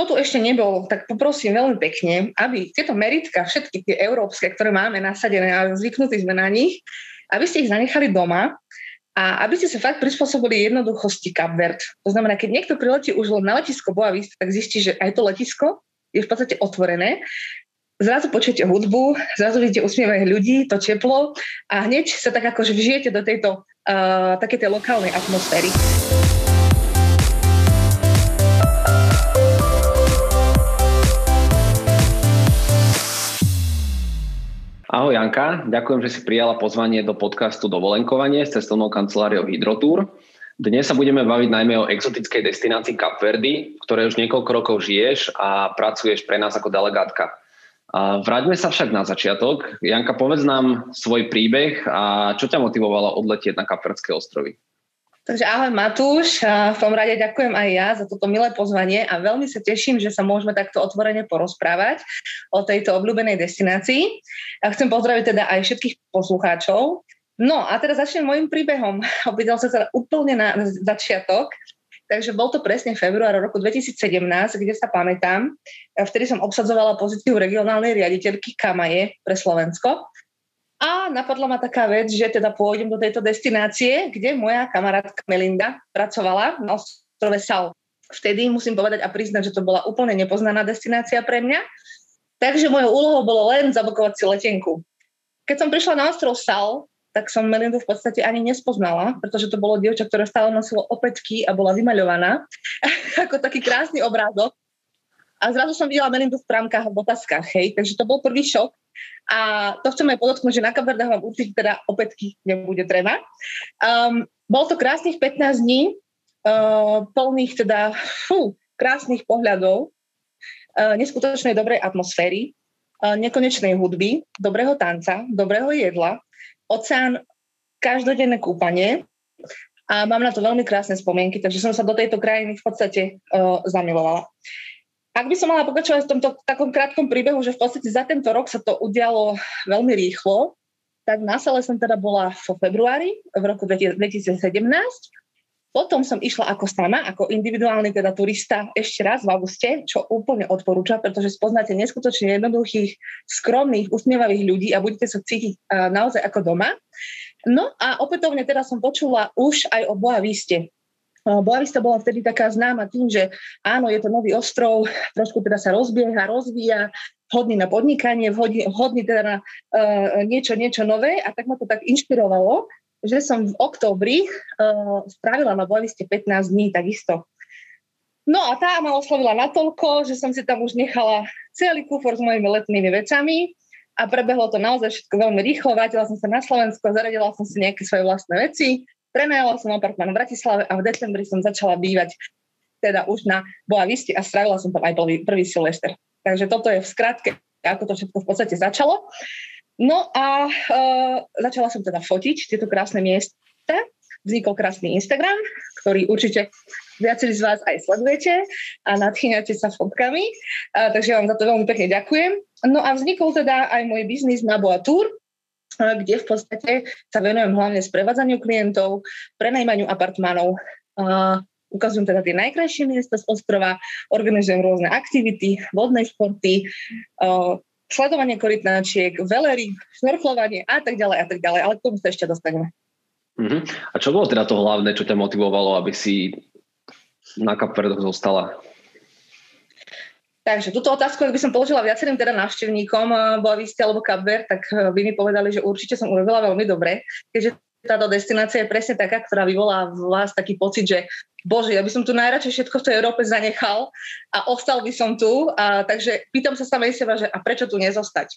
kto tu ešte nebol, tak poprosím veľmi pekne, aby tieto meritka, všetky tie európske, ktoré máme nasadené a zvyknutí sme na nich, aby ste ich zanechali doma a aby ste sa fakt prispôsobili jednoduchosti Verde. To znamená, keď niekto priletí už na letisko Boa Vista, tak zistí, že aj to letisko je v podstate otvorené. Zrazu počujete hudbu, zrazu vidíte usmievajú ľudí, to teplo a hneď sa tak akože vžijete do tejto uh, také tej lokálnej atmosféry. Ahoj Janka, ďakujem, že si prijala pozvanie do podcastu Dovolenkovanie s cestovnou kanceláriou Hydrotour. Dnes sa budeme baviť najmä o exotickej destinácii Kapverdy, v ktorej už niekoľko rokov žiješ a pracuješ pre nás ako delegátka. Vráťme sa však na začiatok. Janka, povedz nám svoj príbeh a čo ťa motivovalo odletieť na Kapverdské ostrovy? Takže ahoj Matúš, v tom rade ďakujem aj ja za toto milé pozvanie a veľmi sa teším, že sa môžeme takto otvorene porozprávať o tejto obľúbenej destinácii. A chcem pozdraviť teda aj všetkých poslucháčov. No a teraz začnem môjim príbehom. Opýtal sa teda úplne na začiatok. Takže bol to presne február roku 2017, kde sa pamätám. Vtedy som obsadzovala pozíciu regionálnej riaditeľky Kamaje pre Slovensko. A napadla ma taká vec, že teda pôjdem do tejto destinácie, kde moja kamarátka Melinda pracovala na ostrove Sal. Vtedy musím povedať a priznať, že to bola úplne nepoznaná destinácia pre mňa. Takže mojou úlohou bolo len zabukovať si letenku. Keď som prišla na ostrov Sal, tak som Melindu v podstate ani nespoznala, pretože to bolo dievča, ktoré stále nosilo opätky a bola vymaľovaná ako taký krásny obrázok. A zrazu som videla Melindu v prámkach a botaskách, hej, takže to bol prvý šok. A to chcem aj podotknúť, že na Kabardách vám určite teda opätky nebude treba. Um, bol to krásnych 15 dní, uh, plných teda fú, krásnych pohľadov, uh, neskutočnej dobrej atmosféry, uh, nekonečnej hudby, dobrého tanca, dobrého jedla, oceán, každodenné kúpanie a mám na to veľmi krásne spomienky, takže som sa do tejto krajiny v podstate uh, zamilovala. Ak by som mala pokračovať v tomto takom krátkom príbehu, že v podstate za tento rok sa to udialo veľmi rýchlo, tak na sale som teda bola vo februári v roku 2017. Potom som išla ako sama, ako individuálny teda turista ešte raz v auguste, čo úplne odporúča, pretože spoznáte neskutočne jednoduchých, skromných, usmievavých ľudí a budete sa cítiť naozaj ako doma. No a opätovne teda som počula už aj o Boa Viste, Boavista bola vtedy taká známa tým, že áno, je to nový ostrov, trošku teda sa rozbieha, rozvíja, hodný na podnikanie, vhodný, hodný teda na uh, niečo, niečo nové a tak ma to tak inšpirovalo, že som v októbri uh, spravila na Boaviste 15 dní takisto. No a tá ma oslovila natoľko, že som si tam už nechala celý kufor s mojimi letnými vecami a prebehlo to naozaj všetko veľmi rýchlo. Vrátila som sa na Slovensko, zaradila som si nejaké svoje vlastné veci, Prenajala som apartmán v Bratislave a v decembri som začala bývať teda už na Boa Visti a strávila som tam aj prvý, Silvester. Takže toto je v skratke, ako to všetko v podstate začalo. No a uh, začala som teda fotiť tieto krásne miesta. Vznikol krásny Instagram, ktorý určite viacerí z vás aj sledujete a nadchýňate sa fotkami. Uh, takže vám za to veľmi pekne ďakujem. No a vznikol teda aj môj biznis na Boa Tour, kde v podstate sa venujem hlavne sprevádzaniu klientov, prenajmaniu apartmánov, uh, ukazujem teda tie najkrajšie miesta z ostrova, organizujem rôzne aktivity, vodné športy, sledovanie korytnáčiek, velery, šnorchlovanie a tak ďalej a tak ďalej, ale k tomu sa ešte dostaneme. Uh-huh. A čo bolo teda to hlavné, čo ťa motivovalo, aby si na Kapverdoch zostala? Takže túto otázku, ak by som položila viacerým teda návštevníkom eh, Boaviste alebo Kapver, tak eh, by mi povedali, že určite som urobila veľmi dobre, keďže táto destinácia je presne taká, ktorá vyvolá v vás taký pocit, že bože, ja by som tu najradšej všetko v tej Európe zanechal a ostal by som tu. A, takže pýtam sa samej seba, že a prečo tu nezostať?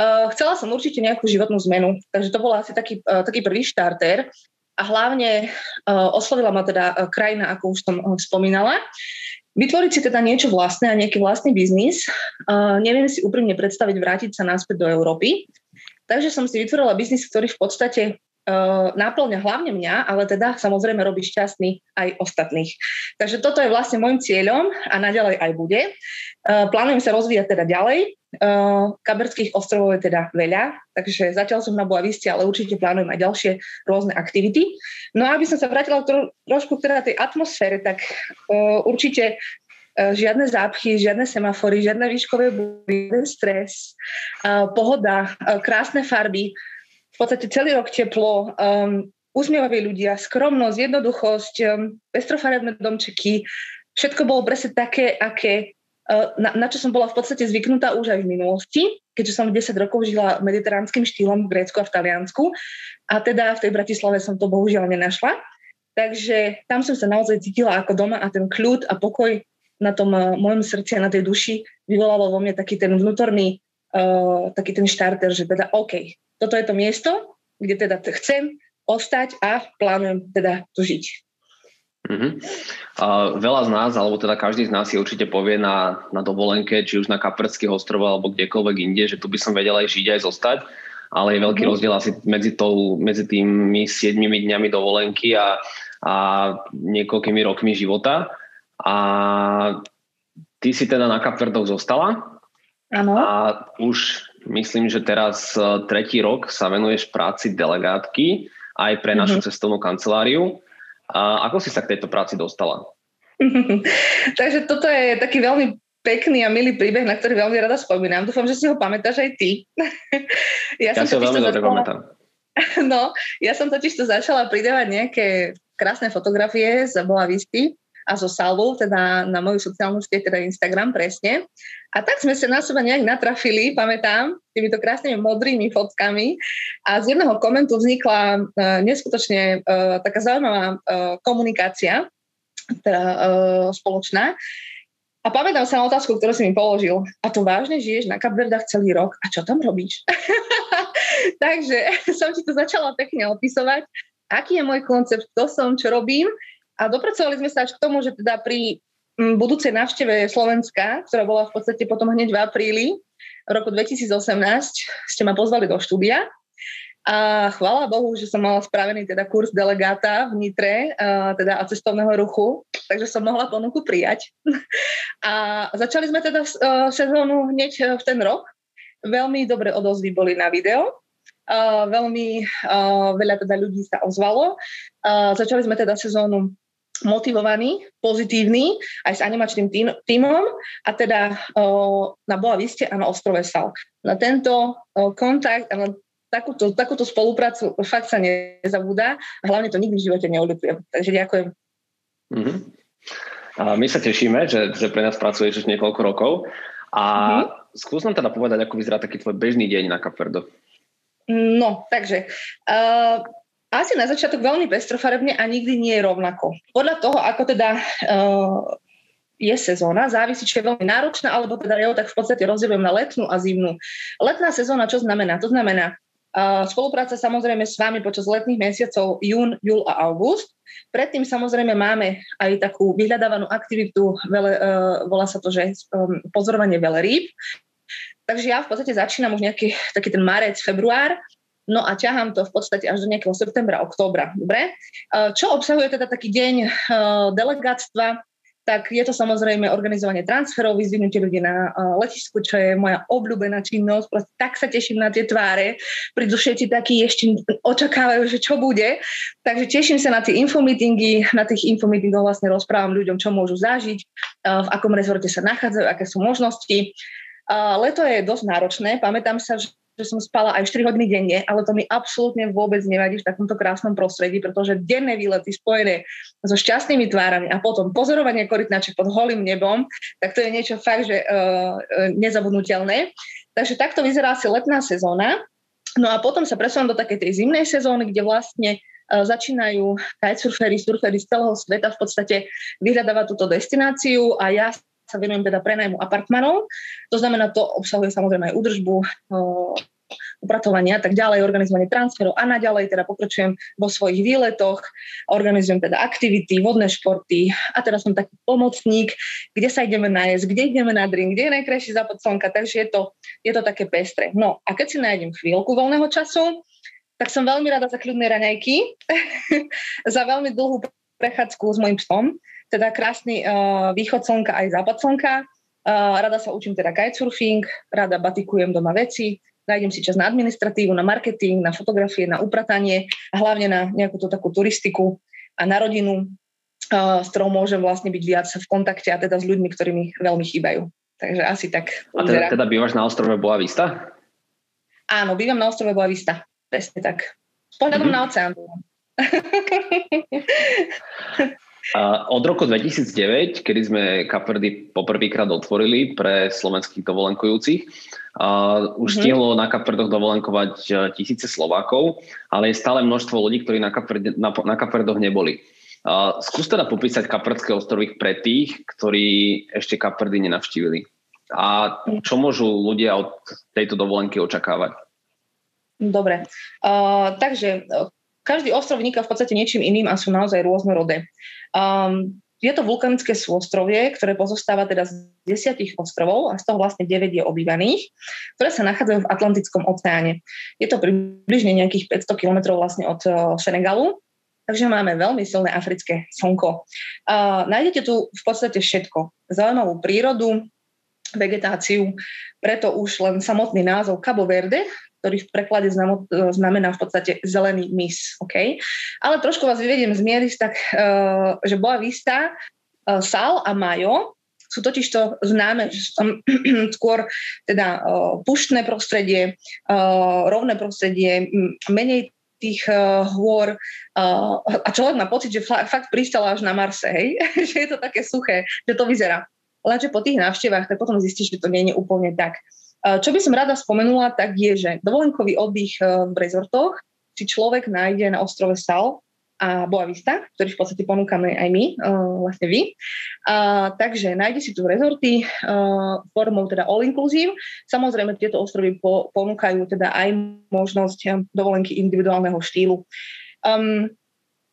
Uh, chcela som určite nejakú životnú zmenu, takže to bol asi taký, uh, taký prvý štarter a hlavne uh, oslovila ma teda uh, krajina, ako už som uh, spomínala. Vytvoriť si teda niečo vlastné a nejaký vlastný biznis. Uh, neviem si úprimne predstaviť vrátiť sa naspäť do Európy. Takže som si vytvorila biznis, ktorý v podstate náplňa hlavne mňa, ale teda samozrejme robí šťastný aj ostatných. Takže toto je vlastne môjim cieľom a naďalej aj bude. Uh, plánujem sa rozvíjať teda ďalej. Uh, Kaberských ostrovov je teda veľa, takže zatiaľ som na Boaviste, ale určite plánujem aj ďalšie rôzne aktivity. No a aby som sa vrátila tro, trošku teda tej atmosfére, tak určite žiadne zápchy, žiadne semafory, žiadne výškové žiadny stres, pohoda, krásne farby, podstate celý rok teplo, um, usmievaví ľudia, skromnosť, jednoduchosť, um, pestrofarebné domčeky, všetko bolo presne také, aké, uh, na, na čo som bola v podstate zvyknutá už aj v minulosti, keďže som 10 rokov žila mediteránskym štýlom v Grécku a v Taliansku a teda v tej Bratislave som to bohužiaľ nenašla. Takže tam som sa naozaj cítila ako doma a ten kľud a pokoj na tom uh, mojom srdci a na tej duši vyvolalo vo mne taký ten vnútorný, uh, taký ten štarter, že teda OK, toto je to miesto, kde teda chcem ostať a plánujem teda tu žiť. Uh-huh. Uh, veľa z nás, alebo teda každý z nás si určite povie na, na dovolenke, či už na Kaperských ostrovoch alebo kdekoľvek inde, že tu by som vedel aj žiť, aj zostať, ale je veľký uh-huh. rozdiel asi medzi, tou, medzi tými 7 dňami dovolenky a, a niekoľkými rokmi života. A ty si teda na Kapverdoch zostala. Áno. A už myslím, že teraz e, tretí rok sa venuješ práci delegátky aj pre našu mm-hmm. cestovnú kanceláriu. A ako si sa k tejto práci dostala? Takže toto je taký veľmi pekný a milý príbeh, na ktorý veľmi rada spomínam. Dúfam, že si ho pamätáš aj ty. ja, ja si ho veľmi dobre začala... pamätám. No, ja som totiž to začala pridávať nejaké krásne fotografie z Boa Visty a zo Salu, teda na moju sociálnu sieť, teda Instagram presne. A tak sme sa na seba nejak natrafili, pamätám, týmito krásnymi modrými fotkami a z jedného komentu vznikla uh, neskutočne uh, taká zaujímavá uh, komunikácia, teda spoločná. A pamätám sa na otázku, ktorú si mi položil. A to vážne žiješ na Kapverdách celý rok? A čo tam robíš? Takže som ti to začala pekne opisovať, aký je môj koncept, kto som, čo robím a dopracovali sme sa až k tomu, že teda pri mm, budúcej návšteve Slovenska, ktorá bola v podstate potom hneď v apríli roku 2018, ste ma pozvali do štúdia a chvála Bohu, že som mala spravený teda kurz delegáta v Nitre, a teda a cestovného ruchu, takže som mohla ponuku prijať. A začali sme teda sezónu hneď v ten rok. Veľmi dobre odozvy boli na video. Veľmi uh, veľa teda ľudí sa ozvalo. Začali sme teda sezónu motivovaný, pozitívny, aj s animačným tým, týmom a teda o, na Boa Viste a na ostrove Salk. Na tento o, kontakt a na takúto, takúto spoluprácu fakt sa nezabúda a hlavne to nikdy v živote neodutujem. Takže ďakujem. Mm-hmm. A my sa tešíme, že, že pre nás pracuješ už niekoľko rokov a mm-hmm. skús nám teda povedať, ako vyzerá taký tvoj bežný deň na Kapverdo. No, takže uh, asi na začiatok veľmi pestrofarebne a nikdy nie je rovnako. Podľa toho, ako teda uh, je sezóna, závisí, či je veľmi náročná, alebo teda ja tak v podstate rozdielujem na letnú a zimnú. Letná sezóna, čo znamená? To znamená uh, spolupráca samozrejme s vami počas letných mesiacov jún, júl a august. Predtým samozrejme máme aj takú vyhľadávanú aktivitu, vele, uh, volá sa to, že um, pozorovanie velerýb. Takže ja v podstate začínam už nejaký taký ten marec, február No a ťahám to v podstate až do nejakého septembra, októbra. Dobre? Čo obsahuje teda taký deň eh, delegátstva? tak je to samozrejme organizovanie transferov, vyzvihnutie ľudí na uh, letisku, čo je moja obľúbená činnosť. Proste tak sa teším na tie tváre. Prídu všetci takí ešte očakávajú, že čo bude. Takže teším sa na tie infomeetingy. Na tých infomeetingoch vlastne rozprávam ľuďom, čo môžu zažiť, v akom rezorte sa nachádzajú, aké sú možnosti. Leto je dosť náročné. Pamätám sa, že som spala aj 4 hodiny denne, ale to mi absolútne vôbec nevadí v takomto krásnom prostredí, pretože denné výlety spojené so šťastnými tvárami a potom pozorovanie korytnaček pod holým nebom, tak to je niečo fakt, že uh, nezabudnutelné. Takže takto vyzerá asi letná sezóna. No a potom sa presúvam do takej tej zimnej sezóny, kde vlastne uh, začínajú kitesurfery, surfery z celého sveta v podstate vyhľadávať túto destináciu a ja sa venujem teda prenajmu apartmanov. To znamená, to obsahuje samozrejme aj údržbu, upratovanie a tak ďalej, organizovanie transferov a naďalej teda pokračujem vo svojich výletoch, organizujem teda aktivity, vodné športy a teraz som taký pomocník, kde sa ideme nájsť, kde ideme na drink, kde je najkrajší západ slnka, takže je to, je to také pestre. No a keď si nájdem chvíľku voľného času, tak som veľmi rada za kľudné raňajky, za veľmi dlhú prechádzku s mojim psom, teda krásny uh, východ slnka aj západ slnka. Uh, rada sa učím teda kitesurfing, rada batikujem doma veci, nájdem si čas na administratívu, na marketing, na fotografie, na upratanie a hlavne na nejakú tú takú turistiku a na rodinu. s ktorou môžem vlastne byť viac v kontakte a teda s ľuďmi, ktorí mi veľmi chýbajú. Takže asi tak. A teda, teda bývaš na ostrove Boa Vista? Áno, bývam na ostrove Boa Vista. Presne tak. S pohľadom mm-hmm. na oceán. A od roku 2009, kedy sme Kapverdy poprvýkrát otvorili pre slovenských dovolenkujúcich, a už mm-hmm. stihlo na Kapverdoch dovolenkovať e, tisíce Slovákov, ale je stále množstvo ľudí, ktorí na, Kapverde, na, na Kapverdoch neboli. A skús teda popísať Kapverdské ostrovy pre tých, ktorí ešte Kapverdy nenavštívili. A čo môžu ľudia od tejto dovolenky očakávať? Dobre, uh, takže každý ostrov vyniká v podstate niečím iným a sú naozaj rôznorodé. Um, je to vulkanické súostrovie, ktoré pozostáva teda z desiatich ostrovov a z toho vlastne 9 je obývaných, ktoré sa nachádzajú v Atlantickom oceáne. Je to približne nejakých 500 km vlastne od uh, Senegalu, takže máme veľmi silné africké slnko. Uh, nájdete tu v podstate všetko. Zaujímavú prírodu, vegetáciu, preto už len samotný názov Cabo Verde ktorý v preklade znamená v podstate zelený mis. Okay? Ale trošku vás vyvediem z miery, tak, uh, že Boa Vista, uh, Sal a Majo sú totiž to známe, že sú tam skôr teda puštné prostredie, rovné prostredie, menej tých uh, hôr uh, a človek má pocit, že fakt pristal až na Marse, hej? že je to také suché, že to vyzerá. Lenže po tých návštevách tak potom zistíš, že to nie je úplne tak. Čo by som rada spomenula, tak je, že dovolenkový oddych e, v rezortoch si človek nájde na ostrove Sal a Boa Vista, ktorý v podstate ponúkame aj my, e, vlastne vy. A, takže nájde si tu rezorty formou teda all inclusive. Samozrejme, tieto ostrovy po, ponúkajú teda aj možnosť dovolenky individuálneho štýlu. Um,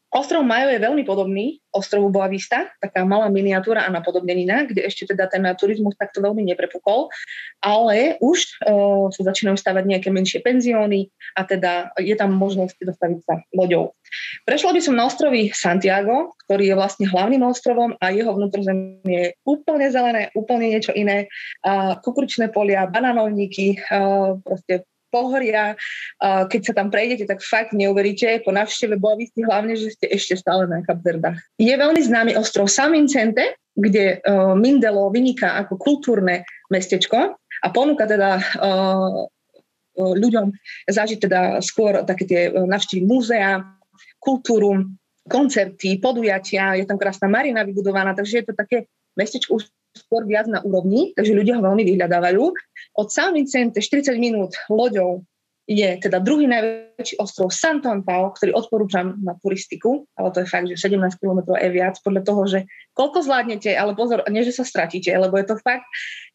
Ostrov Majo je veľmi podobný ostrovu Boa Vista, taká malá miniatúra a napodobnenina, kde ešte teda ten turizmus takto veľmi neprepukol, ale už uh, sa začínajú stavať nejaké menšie penzióny a teda je tam možnosť dostaviť sa loďou. Prešla by som na ostrovy Santiago, ktorý je vlastne hlavným ostrovom a jeho vnútrozemie je úplne zelené, úplne niečo iné. Uh, kukuričné polia, bananovníky, uh, proste pohoria. Keď sa tam prejdete, tak fakt neuveríte, po návšteve Boavisty hlavne, že ste ešte stále na Kapverdách. Je veľmi známy ostrov San Vincente, kde Mindelo vyniká ako kultúrne mestečko a ponúka teda ľuďom zažiť teda skôr také tie navštívy múzea, kultúru, koncerty, podujatia, je tam krásna marina vybudovaná, takže je to také mestečko už skôr viac na úrovni, takže ľudia ho veľmi vyhľadávajú. Od San Vicente 40 minút loďou je teda druhý najväčší ostrov Santo Antao, ktorý odporúčam na turistiku, ale to je fakt, že 17 km je viac podľa toho, že koľko zvládnete, ale pozor, nie, že sa stratíte, lebo je to fakt,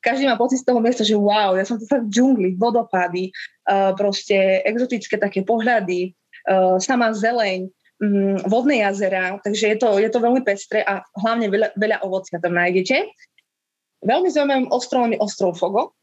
každý má pocit z toho miesta, že wow, ja som tu fakt v džungli, vodopády, uh, proste exotické také pohľady, uh, sama zeleň, um, vodné jazera, takže je to, je to veľmi pestré a hlavne veľa, veľa ovocia tam nájdete. Veľmi zaujímavým ostrovom je ostrov Fogo,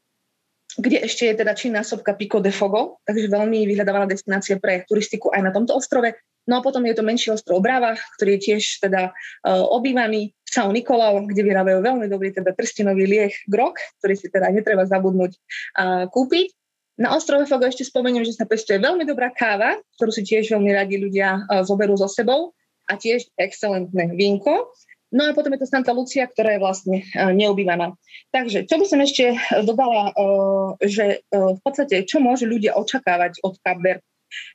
kde ešte je teda činnásobka Pico de Fogo, takže veľmi vyhľadávaná destinácia pre turistiku aj na tomto ostrove. No a potom je to menší ostrov Brava, ktorý je tiež teda uh, obývaný São Nikolau, kde vyrábajú veľmi dobrý teda trstinový lieh grok, ktorý si teda netreba zabudnúť uh, kúpiť. Na ostrove Fogo ešte spomeniem, že sa pestuje veľmi dobrá káva, ktorú si tiež veľmi radi ľudia uh, zoberú so sebou a tiež excelentné vínko. No a potom je to Santa Lucia, ktorá je vlastne uh, neobývaná. Takže čo by som ešte dodala, uh, že v podstate čo môžu ľudia očakávať od Kapver.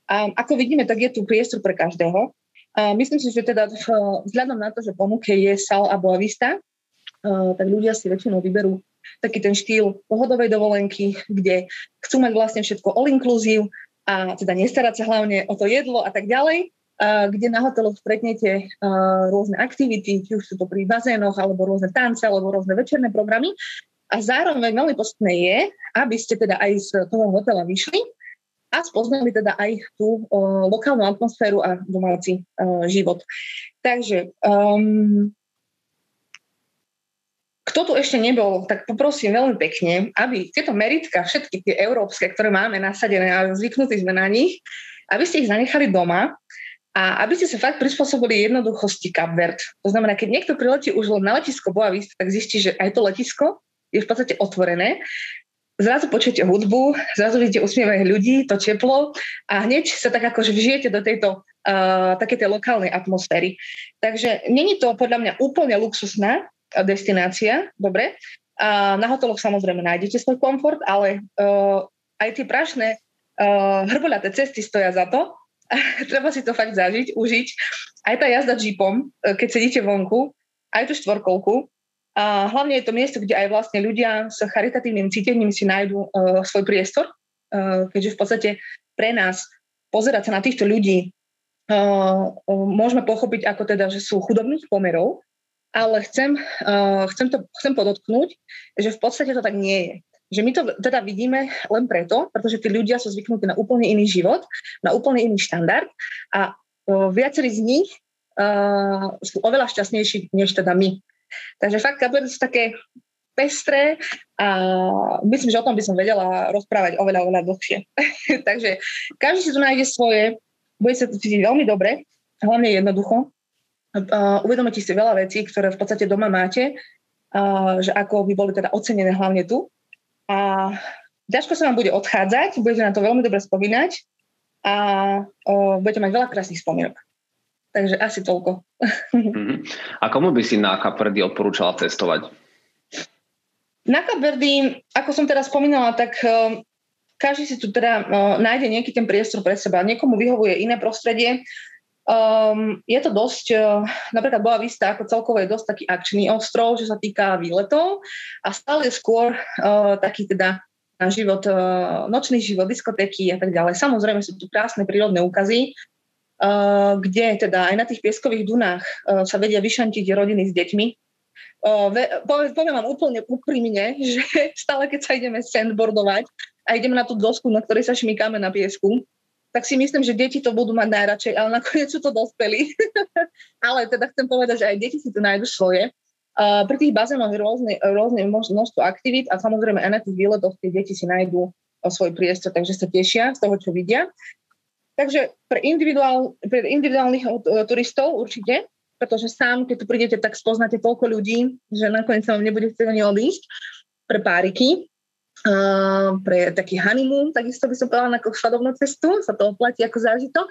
Um, ako vidíme, tak je tu priestor pre každého. Myslím si, že teda vzhľadom na to, že ponuke je Sal a Boavista, tak ľudia si väčšinou vyberú taký ten štýl pohodovej dovolenky, kde chcú mať vlastne všetko all inclusive a teda nestarať sa hlavne o to jedlo a tak ďalej kde na hoteloch stretnete rôzne aktivity, či už sú to pri bazénoch, alebo rôzne tance, alebo rôzne večerné programy. A zároveň veľmi podstatné je, aby ste teda aj z toho hotela vyšli a spoznali teda aj tú o, lokálnu atmosféru a domáci o, život. Takže um, kto tu ešte nebol, tak poprosím veľmi pekne, aby tieto meritka, všetky tie európske, ktoré máme nasadené a zvyknutí sme na nich, aby ste ich zanechali doma a aby ste sa fakt prispôsobili jednoduchosti Kapvert. To znamená, keď niekto priletí už len na letisko Boa Vista, tak zistí, že aj to letisko je v podstate otvorené zrazu počujete hudbu, zrazu vidíte usmievajú ľudí, to teplo a hneď sa tak akože vžijete do tejto uh, také tej lokálnej atmosféry. Takže není to podľa mňa úplne luxusná destinácia, dobre. Uh, na hoteloch samozrejme nájdete svoj komfort, ale uh, aj tie prašné uh, hrboľaté cesty stoja za to. Treba si to fakt zažiť, užiť. Aj tá jazda jeepom, keď sedíte vonku, aj tú štvorkolku, a hlavne je to miesto, kde aj vlastne ľudia s charitatívnym cítením si nájdú uh, svoj priestor, uh, keďže v podstate pre nás pozerať sa na týchto ľudí uh, môžeme pochopiť ako teda, že sú chudobných pomerov, ale chcem, uh, chcem, to, chcem podotknúť, že v podstate to tak nie je. Že my to teda vidíme len preto, pretože tí ľudia sú zvyknutí na úplne iný život, na úplne iný štandard a uh, viacerí z nich uh, sú oveľa šťastnejší než teda my. Takže fakt kabarety sú také pestré a myslím, že o tom by som vedela rozprávať oveľa, oveľa dlhšie. Takže každý si tu nájde svoje, bude sa cítiť veľmi dobre, hlavne jednoducho. Uh, uvedomíte si veľa vecí, ktoré v podstate doma máte, uh, že ako by boli teda ocenené hlavne tu. A ťažko sa vám bude odchádzať, budete na to veľmi dobre spomínať a uh, budete mať veľa krásnych spomienok. Takže asi toľko. Mm-hmm. A komu by si na Kaprdy odporúčala cestovať? Na Kaprdy, ako som teraz spomínala, tak uh, každý si tu teda uh, nájde nejaký ten priestor pre seba. Niekomu vyhovuje iné prostredie. Um, je to dosť, uh, napríklad bola vista ako celkovo je dosť taký akčný ostrov, čo sa týka výletov a stále skôr uh, taký teda na život, uh, nočný život, diskotéky a tak ďalej. Samozrejme sú tu krásne prírodné úkazy, Eh, kde teda aj na tých pieskových dunách eh, sa vedia vyšantiť rodiny s deťmi. Eh, poviem vám úplne úprimne, že stále keď sa ideme sandboardovať a ideme na tú dosku, na ktorej sa šmikáme na piesku, tak si myslím, že deti to budú mať najradšej, ale nakoniec sú to dospelí. ale teda chcem povedať, že aj deti si tu nájdu svoje. Uh, pri tých bazénoch je rôzne, rôzne množstvo aktivít a samozrejme aj na tých výletoch tie deti si nájdú svoj priestor, takže sa tešia z toho, čo vidia. Takže pre, individuál, pre individuálnych uh, turistov určite, pretože sám, keď tu prídete, tak spoznáte toľko ľudí, že nakoniec sa vám nebude chcieť ani odísť. Pre páriky, uh, pre taký honeymoon, takisto by som povedala na svadobnú cestu, sa to oplatí ako zážitok.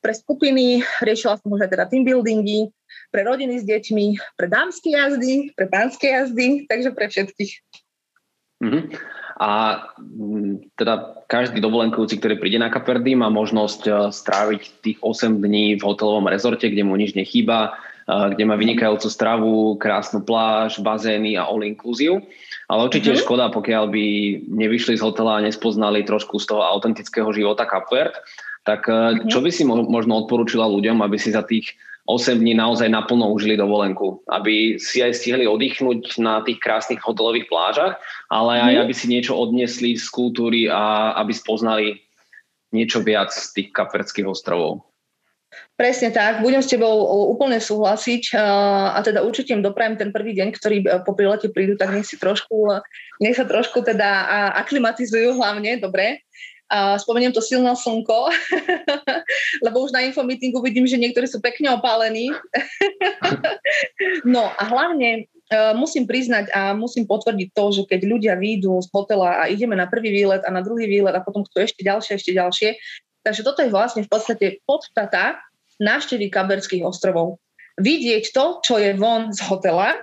Pre skupiny riešila som už aj teda team buildingy, pre rodiny s deťmi, pre dámske jazdy, pre pánske jazdy, takže pre všetkých. Mm-hmm. A mm, teda každý dovolenkujúci, ktorý príde na Kaperdy, má možnosť e, stráviť tých 8 dní v hotelovom rezorte, kde mu nič nechýba, e, kde má vynikajúcu stravu, krásnu pláž, bazény a all inclusive. Ale určite mm-hmm. škoda, pokiaľ by nevyšli z hotela a nespoznali trošku z toho autentického života Kapverd. Tak mm-hmm. čo by si možno odporúčila ľuďom, aby si za tých 8 dní naozaj naplno užili dovolenku, aby si aj stihli oddychnúť na tých krásnych hotelových plážach, ale aj mm. aby si niečo odniesli z kultúry a aby spoznali niečo viac z tých kapverských ostrovov. Presne tak, budem s tebou úplne súhlasiť a teda určite im doprajem ten prvý deň, ktorý e, po prilete prídu, tak nech si trošku, nech sa trošku teda aklimatizujú hlavne, dobre, a spomeniem to silné slnko, lebo už na infomeetingu vidím, že niektorí sú pekne opálení. no a hlavne musím priznať a musím potvrdiť to, že keď ľudia výjdu z hotela a ideme na prvý výlet a na druhý výlet a potom chcú ešte ďalšie, ešte ďalšie, takže toto je vlastne v podstate podstata návštevy Kaberských ostrovov. Vidieť to, čo je von z hotela,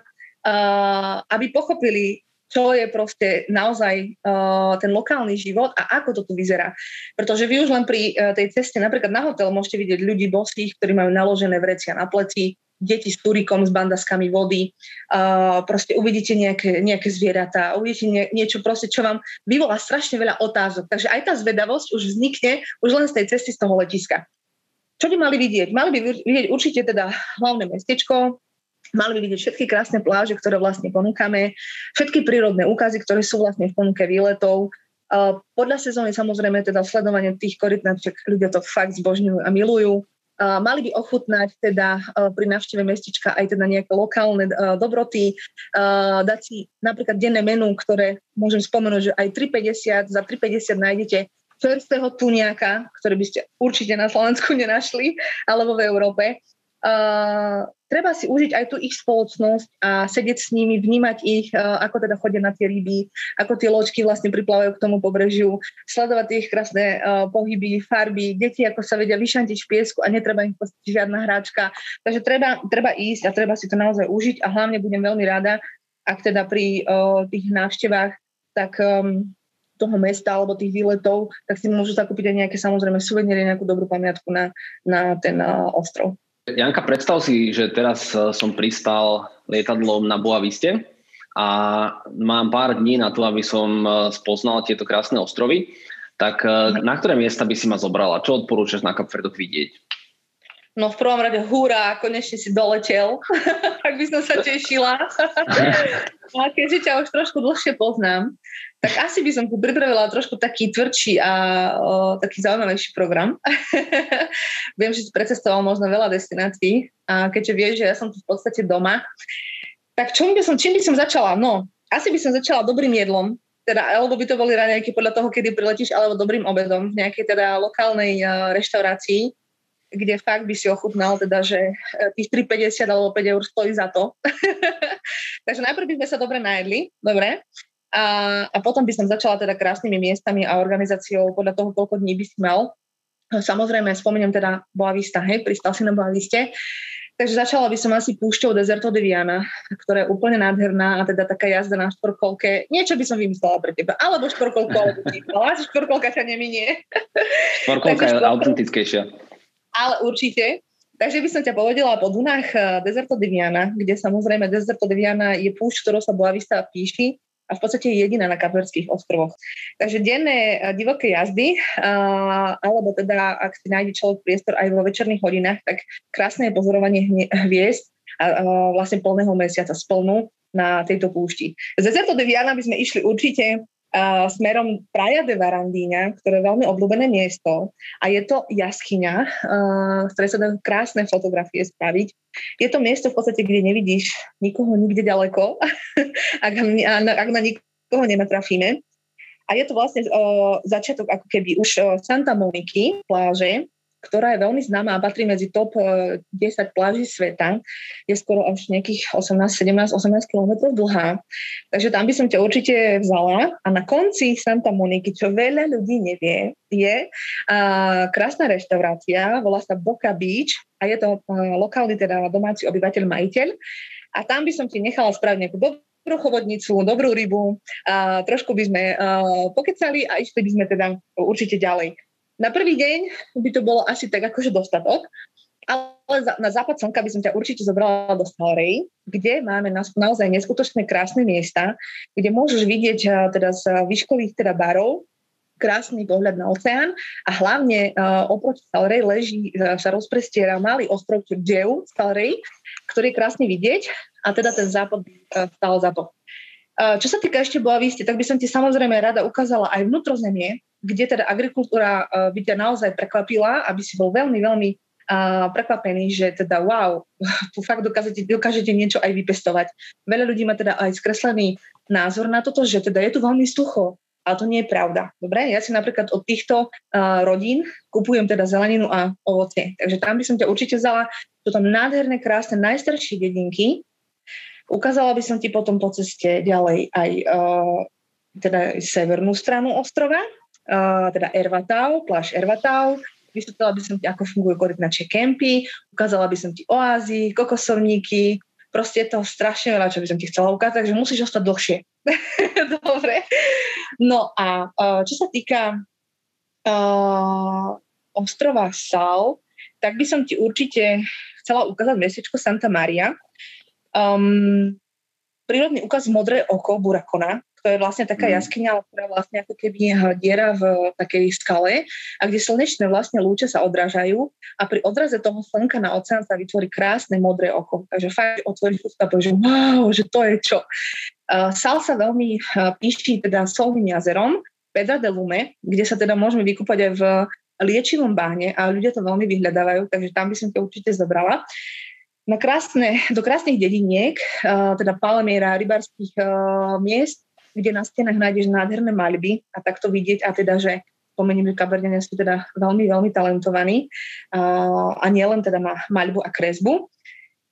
aby pochopili čo je proste naozaj uh, ten lokálny život a ako to tu vyzerá. Pretože vy už len pri uh, tej ceste napríklad na hotel môžete vidieť ľudí bosých, ktorí majú naložené vrecia na pleci, deti s turikom, s bandaskami vody, uh, proste uvidíte nejaké, nejaké zvieratá, uvidíte nie, niečo proste, čo vám vyvolá strašne veľa otázok. Takže aj tá zvedavosť už vznikne už len z tej cesty z toho letiska. Čo by mali vidieť? Mali by vidieť určite teda hlavné mestečko, Mali by vidieť všetky krásne pláže, ktoré vlastne ponúkame, všetky prírodné úkazy, ktoré sú vlastne v ponuke výletov. Podľa sezóny samozrejme teda sledovanie tých korytnačiek, ľudia to fakt zbožňujú a milujú. Mali by ochutnať teda pri návšteve mestička aj teda nejaké lokálne dobroty, dať si napríklad denné menu, ktoré môžem spomenúť, že aj 3,50, za 3,50 nájdete čerstvého tuniaka, ktorý by ste určite na Slovensku nenašli, alebo v Európe uh, treba si užiť aj tú ich spoločnosť a sedieť s nimi, vnímať ich, uh, ako teda chodia na tie ryby, ako tie loďky vlastne priplávajú k tomu pobrežiu, sledovať ich krásne uh, pohyby, farby, deti ako sa vedia vyšantiť v piesku a netreba im žiadna hráčka. Takže treba, treba ísť a treba si to naozaj užiť a hlavne budem veľmi rada, ak teda pri uh, tých návštevách tak um, toho mesta alebo tých výletov, tak si môžu zakúpiť aj nejaké samozrejme suveníry, nejakú dobrú pamiatku na, na ten uh, ostrov. Janka, predstav si, že teraz uh, som pristal lietadlom na Boaviste a mám pár dní na to, aby som uh, spoznal tieto krásne ostrovy. Tak na ktoré miesta by si ma zobrala? Čo odporúčaš na Kapverdoch vidieť? No v prvom rade hurá, konečne si doletel, tak by som sa tešila. a keďže ťa už trošku dlhšie poznám, tak asi by som tu pripravila trošku taký tvrdší a o, taký zaujímavejší program. Viem, že si precestoval možno veľa destinácií a keďže vieš, že ja som tu v podstate doma, tak čím by som, čím by som začala? No, asi by som začala dobrým jedlom, teda, alebo by to boli raňajky podľa toho, kedy priletíš, alebo dobrým obedom v nejakej teda lokálnej uh, reštaurácii kde fakt by si ochutnal teda, že e, tých 3,50 alebo 5 eur stojí za to. Takže najprv by sme sa dobre najedli, dobre, a, a potom by som začala teda krásnymi miestami a organizáciou podľa toho, koľko dní by si mal. Samozrejme, spomeniem teda Boavista, hej, pristal si na Boaviste. Takže začala by som asi púšťou Deserto de Viana, ktorá je úplne nádherná a teda taká jazda na štvorkolke. Niečo by som vymyslela pre teba. Alebo štvorkolku, alebo štvorkolka ťa neminie. Štvorkolka je autentickejšia ale určite. Takže by som ťa povedala po Dunách eh, Deserto de Viana, kde samozrejme Deserto de Viana je púšť, ktorou sa Boavista píši a v podstate je jediná na Kapverských ostrovoch. Takže denné eh, divoké jazdy, a, alebo teda, ak si nájde človek priestor aj vo večerných hodinách, tak krásne je pozorovanie hviezd a, vlastne plného mesiaca splnú na tejto púšti. Z Deserto de Viana by sme išli určite smerom Praia de Varandíňa, ktoré je veľmi obľúbené miesto a je to jaskyňa, uh, z ktorej sa dajú krásne fotografie spraviť. Je to miesto v podstate, kde nevidíš nikoho nikde ďaleko, ak, ak na nikoho nenatrafíme. A je to vlastne uh, začiatok ako keby už uh, Santa Moniky, pláže, ktorá je veľmi známa a patrí medzi top 10 eh, pláží sveta. Je skoro až nejakých 18, 17, 18 km dlhá. Takže tam by som ťa určite vzala. A na konci Santa Moniky, čo veľa ľudí nevie, je uh, krásna reštaurácia, volá sa Boca Beach a je to uh, lokálny teda domáci obyvateľ, majiteľ. A tam by som ti nechala spraviť nejakú dobrú chovodnicu, dobrú rybu, a trošku by sme uh, pokecali a išli by sme teda určite ďalej. Na prvý deň by to bolo asi tak akože dostatok, ale za, na západ slnka by som ťa určite zobrala do Stalrej, kde máme na, naozaj neskutočné krásne miesta, kde môžeš vidieť uh, teda z výškových teda barov krásny pohľad na oceán a hlavne uh, oproti Stalrej leží, uh, sa rozprestiera malý ostrov Džeu, Stalrej, ktorý je krásne vidieť a teda ten západ uh, stal za to. Uh, čo sa týka ešte Boavíste, tak by som ti samozrejme rada ukázala aj vnútrozemie, kde teda agrikultúra uh, by ťa naozaj prekvapila, aby si bol veľmi, veľmi uh, prekvapený, že teda wow, tu fakt dokážete, dokážete niečo aj vypestovať. Veľa ľudí má teda aj skreslený názor na toto, že teda je tu veľmi sucho, ale to nie je pravda. Dobre, ja si napríklad od týchto rodín kupujem teda zeleninu a ovocie. Takže tam by som ťa určite vzala. Sú tam nádherné, krásne, najstaršie dedinky. Ukázala by som ti potom po ceste ďalej aj uh, teda severnú stranu ostrova, uh, teda Ervatau, pláž Ervatau. Vysvetlila by som ti, ako fungujú korytnačie kempy, ukázala by som ti oázy, kokosovníky, proste je toho strašne veľa, čo by som ti chcela ukázať, takže musíš ostať dlhšie. Dobre. No a uh, čo sa týka uh, ostrova Sal, tak by som ti určite chcela ukázať mestečko Santa Maria. Um, prírodný ukaz Modré oko Burakona, to je vlastne taká mm. jaskyňa, ktorá vlastne ako keby diera v takej skale a kde slnečné vlastne lúče sa odrážajú a pri odraze toho slnka na oceán sa vytvorí krásne modré oko. Takže fakt otvoríš ústa a povieš, wow, že to je čo. Uh, Sal sa veľmi uh, píši teda solným jazerom, Pedra de Lume, kde sa teda môžeme vykúpať aj v liečivom báne a ľudia to veľmi vyhľadávajú, takže tam by som to určite zobrala. Na krásne, do krásnych dediniek, teda palmiera, rybarských uh, miest, kde na stenách nájdeš nádherné maľby a takto vidieť a teda, že spomeniem, že Kabardania sú teda veľmi, veľmi talentovaní a, nielen teda na maľbu a kresbu.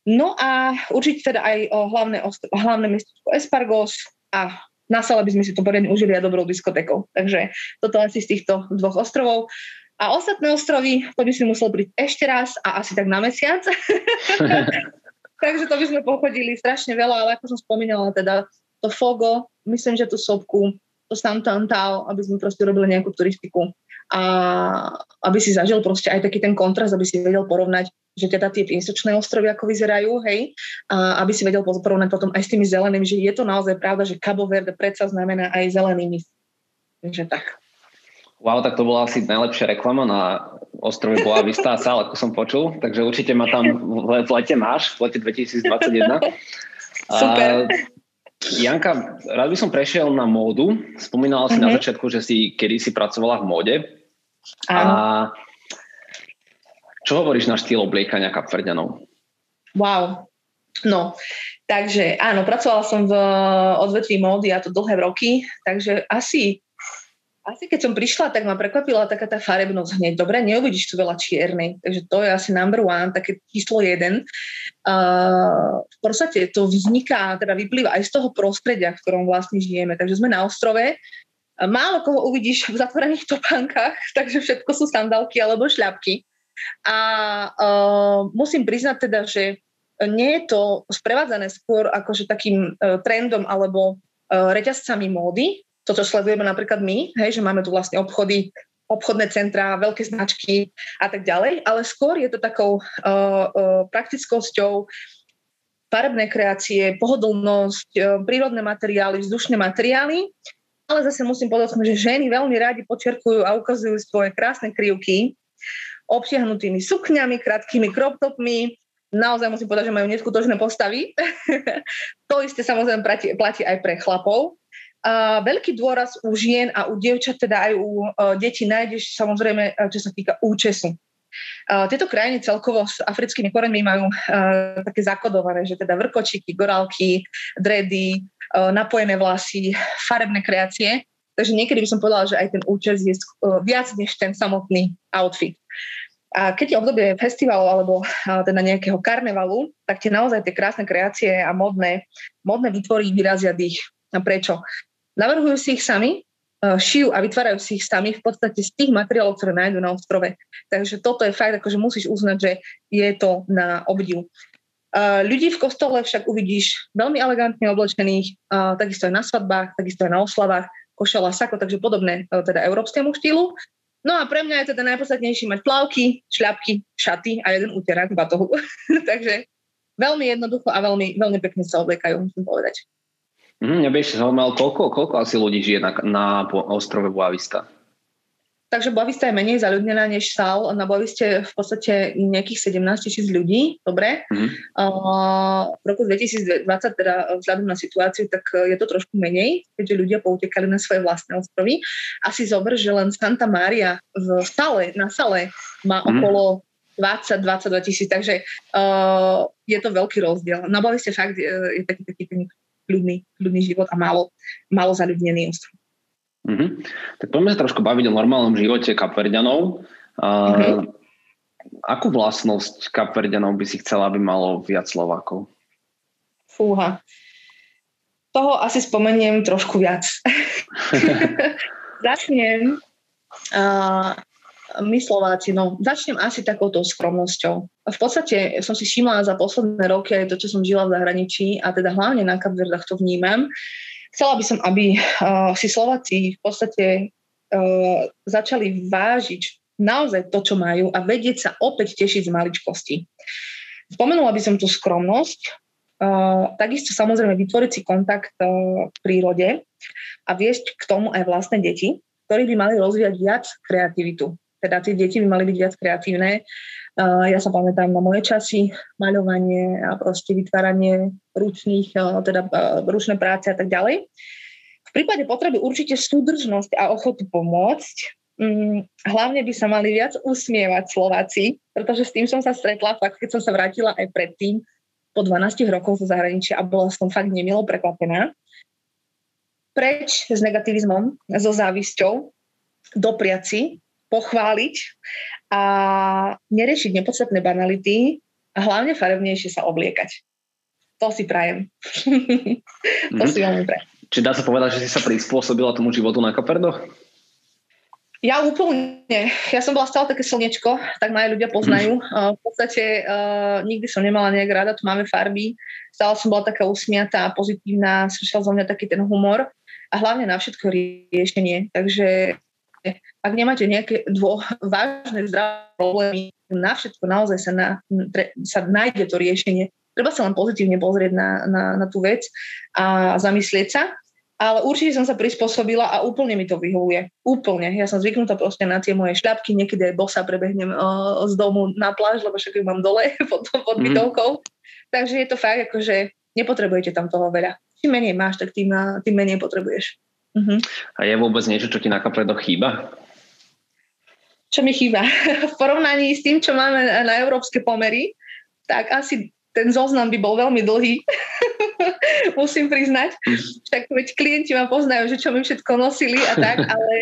No a určite teda aj o hlavné, hlavné mestečko Espargos a na sale by sme si to poriadne užili a dobrou diskotékou. Takže toto asi z týchto dvoch ostrovov. A ostatné ostrovy, to by si musel byť ešte raz a asi tak na mesiac. Takže to by sme pochodili strašne veľa, ale ako som spomínala, teda to Fogo, myslím, že tú sopku, to Santantao, aby sme proste robili nejakú turistiku a aby si zažil proste aj taký ten kontrast, aby si vedel porovnať, že teda tie piesočné ostrovy ako vyzerajú, hej, a aby si vedel porovnať potom aj s tými zelenými, že je to naozaj pravda, že Cabo Verde predsa znamená aj zelenými. Takže tak. Wow, tak to bola asi najlepšia reklama na ostrove Boa Vista Sal, ako som počul, takže určite ma tam v lete máš, v lete 2021. Super. A, Janka, rád by som prešiel na módu. Spomínala si uh-huh. na mhm. začiatku, že si kedy si pracovala v móde. Áno. A čo hovoríš na štýl obliekania kapverďanov? Wow. No, takže áno, pracovala som v odvetví módy a to dlhé roky, takže asi asi keď som prišla, tak ma prekvapila taká tá farebnosť hneď. Dobre, neuvidíš tu veľa čiernej, takže to je asi number one, také číslo jeden. Uh, v podstate to vzniká, teda vyplýva aj z toho prostredia, v ktorom vlastne žijeme. Takže sme na ostrove, málo koho uvidíš v zatvorených topánkach, takže všetko sú sandálky alebo šľapky. A uh, musím priznať teda, že nie je to sprevádzané skôr akože takým uh, trendom alebo uh, reťazcami módy, to, čo sledujeme napríklad my, hej, že máme tu vlastne obchody, obchodné centrá, veľké značky a tak ďalej, ale skôr je to takou uh, uh, praktickosťou, farebné kreácie, pohodlnosť, uh, prírodné materiály, vzdušné materiály, ale zase musím podotknúť, že ženy veľmi radi počerkujú a ukazujú svoje krásne krivky obtiahnutými sukňami, krátkými crop topmi, naozaj musím povedať, že majú neskutočné postavy. to isté samozrejme platí, platí aj pre chlapov. Veľký dôraz u žien a u dievčat, teda aj u uh, detí nájdeš samozrejme, čo sa týka účesu. Uh, tieto krajiny celkovo s africkými koreňmi majú také zakodované, že teda vrkočiky, gorálky, dredy, napojené vlasy, farebné kreácie. Takže niekedy by som povedala, že aj ten účes je viac než ten samotný outfit. A keď je obdobie festivalu alebo teda nejakého karnevalu, tak tie naozaj tie krásne kreácie a modné, modné vytvorí vyrazia dých. A prečo? Navrhujú si ich sami, e, šijú a vytvárajú si ich sami v podstate z tých materiálov, ktoré nájdú na ostrove. Takže toto je fakt, akože musíš uznať, že je to na obdiv. Uh, ľudí v kostole však uvidíš veľmi elegantne oblečených, takisto aj na svadbách, takisto aj na oslavách, košela, sako, takže podobné uh, teda európskemu štýlu. No a pre mňa je teda najpodstatnejšie mať plavky, šľapky, šaty a jeden úterák batohu. takže veľmi jednoducho a veľmi, veľmi pekne sa obliekajú, musím povedať. Mm, mňa by ešte zaujímalo, koľko, koľko asi ľudí žije na, na ostrove Boavista? Takže Boavista je menej zaľudnená než Sal. Na Boaviste v podstate nejakých 17 tisíc ľudí, dobre. Mm-hmm. Uh, v roku 2020, teda vzhľadom na situáciu, tak je to trošku menej, keďže ľudia poutekali na svoje vlastné ostrovy. Asi zober, že len Santa Maria v Sale, na Sale má mm-hmm. okolo 20-22 tisíc, takže uh, je to veľký rozdiel. Na Boaviste fakt je, je taký, taký ten kľudný, kľudný život a málo, málo zaľudnený ostrov. Mm-hmm. Tak poďme sa trošku baviť o normálnom živote Kapverdianov. Uh, mm-hmm. Akú vlastnosť Kapverdianov by si chcela, aby malo viac Slovákov? Fúha. Toho asi spomeniem trošku viac. Začnem uh, my Slováci, no začnem asi takouto skromnosťou. V podstate som si všimla za posledné roky aj to, čo som žila v zahraničí a teda hlavne na Kapverdách to vnímam. Chcela by som, aby uh, si Slováci v podstate uh, začali vážiť naozaj to, čo majú a vedieť sa opäť tešiť z maličkosti. Spomenula by som tú skromnosť, uh, takisto samozrejme vytvoriť si kontakt uh, v prírode a viesť k tomu aj vlastné deti, ktorí by mali rozvíjať viac kreativitu teda tie deti by mali byť viac kreatívne. Uh, ja sa pamätám na moje časy, maľovanie a proste vytváranie ručných, uh, teda uh, ručné práce a tak ďalej. V prípade potreby určite súdržnosť a ochotu pomôcť. Um, hlavne by sa mali viac usmievať Slováci, pretože s tým som sa stretla fakt, keď som sa vrátila aj predtým, po 12 rokov zo zahraničia a bola som fakt nemilo prekvapená. Preč s negativizmom, so závisťou, dopriať si, pochváliť a neriešiť nepodstatné banality a hlavne farebnejšie sa obliekať. To si prajem. to mm-hmm. si veľmi prajem. Či dá sa povedať, že si sa prispôsobila tomu životu na Kaperdoch? Ja úplne. Ja som bola stále také slnečko, tak ma aj ľudia poznajú. V podstate uh, nikdy som nemala nejak rada, tu máme farby. Stále som bola taká usmiatá, pozitívna, slyšel zo mňa taký ten humor a hlavne na všetko riešenie. Takže ak nemáte nejaké dvo, vážne zdravé problémy, na všetko naozaj sa, na, sa nájde to riešenie. Treba sa len pozitívne pozrieť na, na, na tú vec a zamyslieť sa ale určite som sa prispôsobila a úplne mi to vyhovuje. Úplne. Ja som zvyknutá proste na tie moje šľapky, niekedy aj bosa prebehnem uh, z domu na pláž, lebo však ju mám dole pod, pod mm. bytovkou. Takže je to fakt, akože nepotrebujete tam toho veľa. Čím menej máš, tak tým, tým menej potrebuješ. Uh-huh. A je vôbec niečo, čo ti na kapredoch chýba? Čo mi chýba? v porovnaní s tým, čo máme na európske pomery, tak asi ten zoznam by bol veľmi dlhý, musím priznať. Tak veď klienti ma poznajú, že čo mi všetko nosili a tak, ale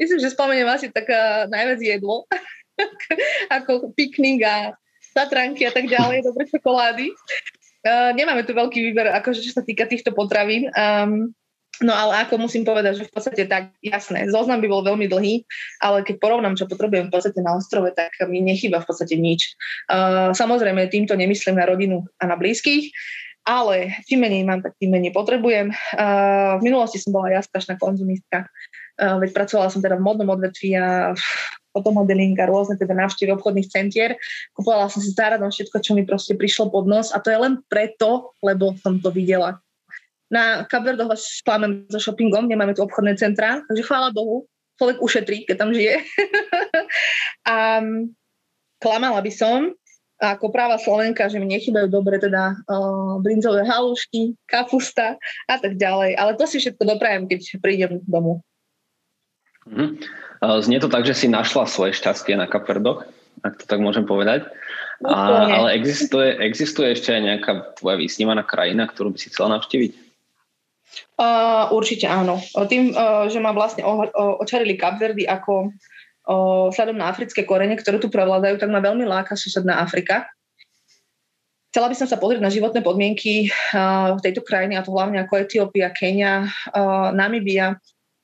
myslím, že spomeniem asi tak najviac jedlo, ako piknik a satranky a tak ďalej, dobre čokolády. Uh, nemáme tu veľký výber, akože čo sa týka týchto potravín. Um, No ale ako musím povedať, že v podstate tak jasné, zoznam by bol veľmi dlhý, ale keď porovnám, čo potrebujem v podstate na ostrove, tak mi nechýba v podstate nič. Uh, samozrejme, týmto nemyslím na rodinu a na blízkych, ale čím menej mám, tak tým menej potrebujem. Uh, v minulosti som bola ja strašná konzumistka, uh, veď pracovala som teda v modnom odvetví a fotomodeling a rôzne teda návštevy obchodných centier. Kupovala som si záradom všetko, čo mi proste prišlo pod nos a to je len preto, lebo som to videla na Kapverdoch vás klamem so shoppingom, nemáme tu obchodné centrá, takže chvála Bohu, človek ušetrí, keď tam žije. a mm, klamala by som, ako práva Slovenka, že mi nechybajú dobre teda uh, brinzové halušky, kapusta a tak ďalej. Ale to si všetko doprajem, keď prídem domov. Mm-hmm. Znie to tak, že si našla svoje šťastie na Kapverdoch, ak to tak môžem povedať. A, ale existuje, existuje ešte aj nejaká tvoja vysnívaná krajina, ktorú by si chcela navštíviť? Uh, určite áno. Tým, uh, že ma vlastne očarili Kapverdy ako uh, sladom na africké korene, ktoré tu prevládajú, tak ma veľmi láka susedná Afrika. Chcela by som sa pozrieť na životné podmienky uh, tejto krajine, a to hlavne ako Etiópia, Kenia, uh, Namibia.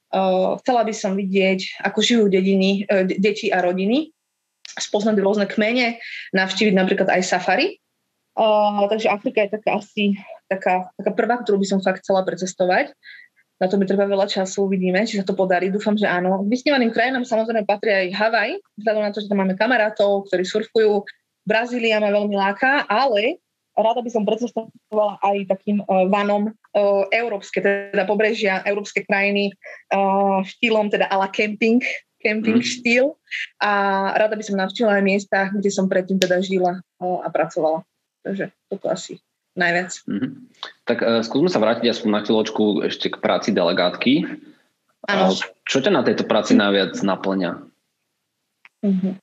Uh, chcela by som vidieť, ako žijú dediny, uh, deti a rodiny, spoznať rôzne kmene, navštíviť napríklad aj safari. Uh, takže Afrika je taká asi taká, taká prvá, ktorú by som fakt chcela precestovať. Na to mi treba veľa času, uvidíme, či sa to podarí. Dúfam, že áno. Vysnívaným krajinám samozrejme patrí aj Havaj, vzhľadom na to, že tam máme kamarátov, ktorí surfujú. Brazília ma veľmi láka, ale rada by som precestovala aj takým uh, vanom uh, európske, teda pobrežia, európske krajiny uh, štýlom teda ala camping, camping mm. štýl a rada by som navštívila aj miesta, kde som predtým teda žila uh, a pracovala. Takže toto asi najviac. Mm-hmm. Tak uh, skúsme sa vrátiť aspoň na chvíľočku ešte k práci delegátky. Ano. Čo ťa na tejto práci najviac naplňa? Mm-hmm.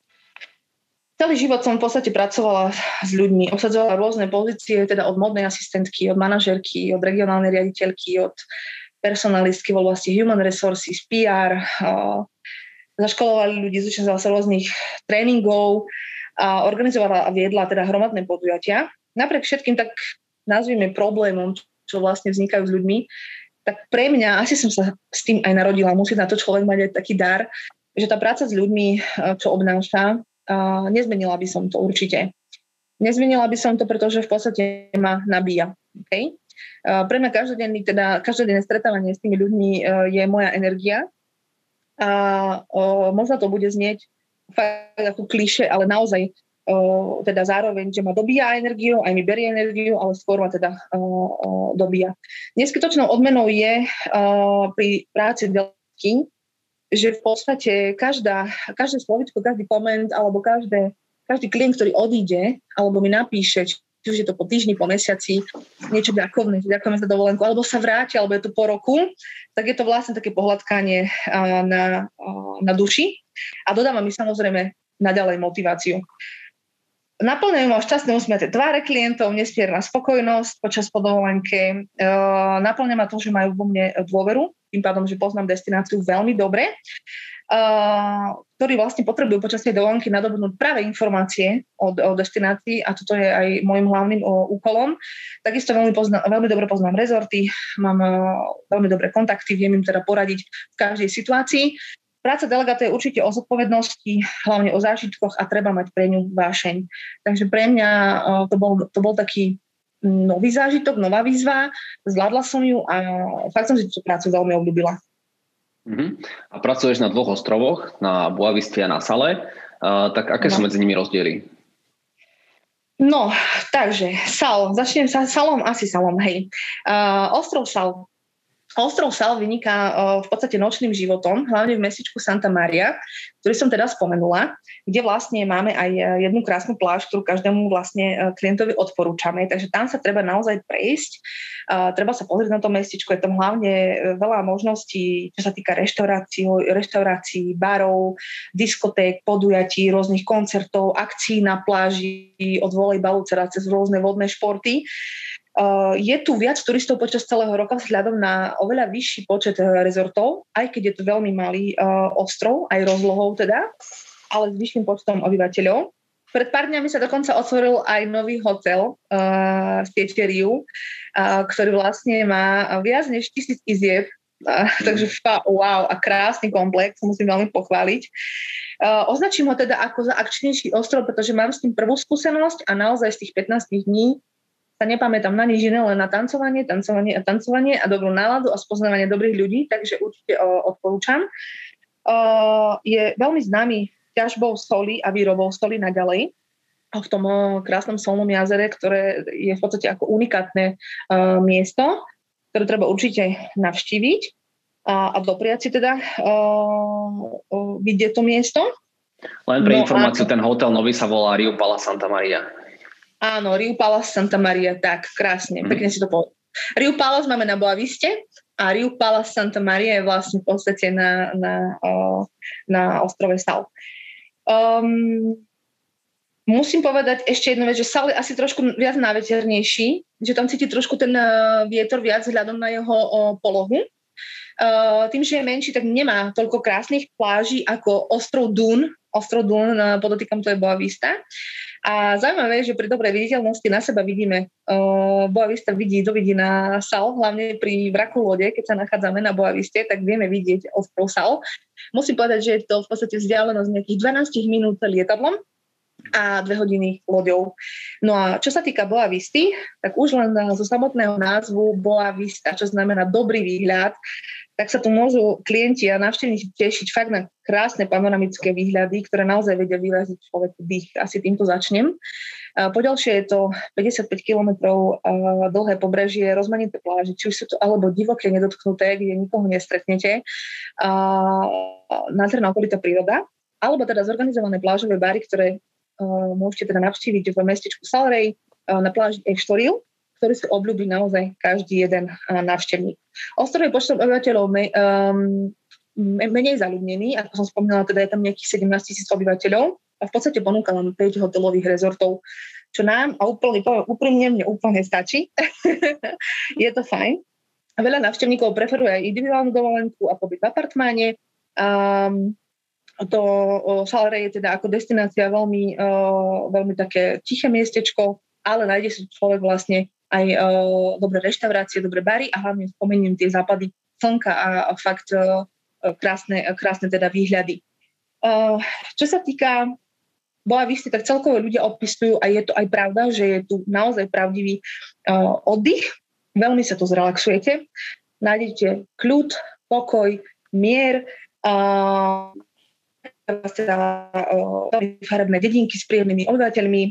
Celý život som v podstate pracovala s ľuďmi, obsadzovala rôzne pozície, teda od modnej asistentky, od manažerky, od regionálnej riaditeľky, od personalistky v oblasti human resources, PR, uh, zaškolovali ľudí, zúčastňovala sa rôznych tréningov a organizovala a viedla teda hromadné podujatia napriek všetkým tak nazvime problémom, čo vlastne vznikajú s ľuďmi, tak pre mňa, asi som sa s tým aj narodila, musí na to človek mať aj taký dar, že tá práca s ľuďmi, eh, čo obnáša, nezmenila by som to určite. Nezmenila by som to, pretože v podstate ma nabíja. Okay? Pre mňa každodenný, teda, každodenné stretávanie s tými ľuďmi je moja energia a možno to bude znieť fakt ako kliše, ale naozaj teda zároveň, že ma dobíja energiu, aj mi berie energiu, ale skôr ma teda dobíja. Neskutočnou odmenou je pri práci delky, že v podstate každá, každé slovičko, každý koment alebo každé, každý klient, ktorý odíde alebo mi napíše, či už je to po týždni, po mesiaci, niečo ďakovné, že ďakujeme za dovolenku, alebo sa vráti, alebo je to po roku, tak je to vlastne také pohľadkanie na, na duši. A dodáva mi samozrejme naďalej motiváciu. Naplňajú ma šťastné usmiate tváre klientov, nesmierna spokojnosť počas podovolenky. E, naplňa ma to, že majú vo mne dôveru tým pádom, že poznám destináciu veľmi dobre, ktorí vlastne potrebujú počas tej dovolenky nadobudnúť práve informácie o, o destinácii a toto je aj môjim hlavným úkolom. Takisto veľmi, poznám, veľmi dobre poznám rezorty, mám veľmi dobré kontakty, viem im teda poradiť v každej situácii. Práca delegáta je určite o zodpovednosti, hlavne o zážitkoch a treba mať pre ňu vášeň. Takže pre mňa to bol, to bol taký nový zážitok, nová výzva, zvládla som ju a fakt som si tú prácu veľmi obľúbila. Uh-huh. A pracuješ na dvoch ostrovoch, na Boaviste a na Sale. Uh, tak aké no. sú medzi nimi rozdiely? No, takže Sal, začnem sa Salom, asi Salom, hej. Uh, ostrov Sal Ostrov Sal vyniká v podstate nočným životom, hlavne v mesičku Santa Maria, ktorý som teda spomenula, kde vlastne máme aj e, jednu krásnu pláž, ktorú každému vlastne e, klientovi odporúčame. Takže tam sa treba naozaj prejsť, treba sa pozrieť na to mestičko, je tam hlavne e, veľa možností, čo sa týka reštaurácií, reštaurácií barov, diskoték, podujatí, rôznych koncertov, akcií na pláži, od volejbalu cez rôzne vodné športy. Uh, je tu viac turistov počas celého roka vzhľadom na oveľa vyšší počet uh, rezortov, aj keď je to veľmi malý uh, ostrov, aj rozlohou teda, ale s vyšším počtom obyvateľov. Pred pár dňami sa dokonca otvoril aj nový hotel uh, v Tieteriu, uh, ktorý vlastne má viac než tisíc izieb, uh, takže wow, a krásny komplex, musím veľmi pochváliť. Uh, označím ho teda ako za akčnejší ostrov, pretože mám s tým prvú skúsenosť a naozaj z tých 15 dní sa nepamätám na nič iné, len na tancovanie, tancovanie a tancovanie a dobrú náladu a spoznávanie dobrých ľudí, takže určite o, odporúčam. O, je veľmi známy ťažbou soli a výrobou soli naďalej v tom krásnom solnom jazere, ktoré je v podstate ako unikátne o, miesto, ktoré treba určite navštíviť a, a dopriať si teda o, o, vidieť to miesto. Len pre no informáciu, a... ten hotel nový sa volá Rio Pala Santa Maria. Áno, Rio Palace Santa Maria, tak, krásne, mm. pekne si to povedal. Rio Palace máme na Boaviste a Rio Palace Santa Maria je vlastne v podstate na, na, na ostrove Sal. Um, musím povedať ešte jednu vec, že Sal je asi trošku viac náveternejší, že tam cíti trošku ten uh, vietor viac vzhľadom na jeho polohu. Uh, tým, že je menší, tak nemá toľko krásnych pláží ako ostrov Dun. Ostrov Dun, uh, podotýkam, to je Boavista. A zaujímavé je, že pri dobrej viditeľnosti na seba vidíme, Boavista vidí, dovidí na Sal, hlavne pri vraku lode, keď sa nachádzame na Boaviste, tak vieme vidieť ostrov Sal. Musím povedať, že je to v podstate vzdialenosť nejakých 12 minút lietadlom, a dve hodiny loďou. No a čo sa týka Boavisty, tak už len zo samotného názvu Boavista, čo znamená dobrý výhľad, tak sa tu môžu klienti a návštevníci tešiť fakt na krásne panoramické výhľady, ktoré naozaj vedia vyraziť človek dých. Asi týmto začnem. Poďalšie je to 55 km dlhé pobrežie, rozmanité pláže, či už sú to alebo divoké, nedotknuté, kde nikoho nestretnete, nádherná okolitá príroda, alebo teda zorganizované plážové bary, ktoré môžete teda navštíviť v mestečku Salrej na pláži Eštoril, ktorý si obľúbi naozaj každý jeden návštevník. Ostrov je počtom obyvateľov um, menej zaludnený, ako som spomínala, teda je tam nejakých 17 tisíc obyvateľov a v podstate ponúka len 5 hotelových rezortov, čo nám, a úplne, poviem úprimne, mne úplne stačí. je to fajn. Veľa návštevníkov preferuje aj individuálnu dovolenku a pobyt v apartmáne. Um, to Salere je teda ako destinácia veľmi, uh, veľmi také tiché miestečko, ale nájde si človek vlastne aj uh, dobré reštaurácie, dobré bary a hlavne spomeniem tie západy slnka a, a fakt uh, krásne, krásne teda výhľady. Uh, čo sa týka bola vysty, tak celkovo ľudia opisujú a je to aj pravda, že je tu naozaj pravdivý uh, oddych, veľmi sa tu zrelaxujete, nájdete kľud, pokoj, mier, uh, farebné dedinky s príjemnými obyvateľmi,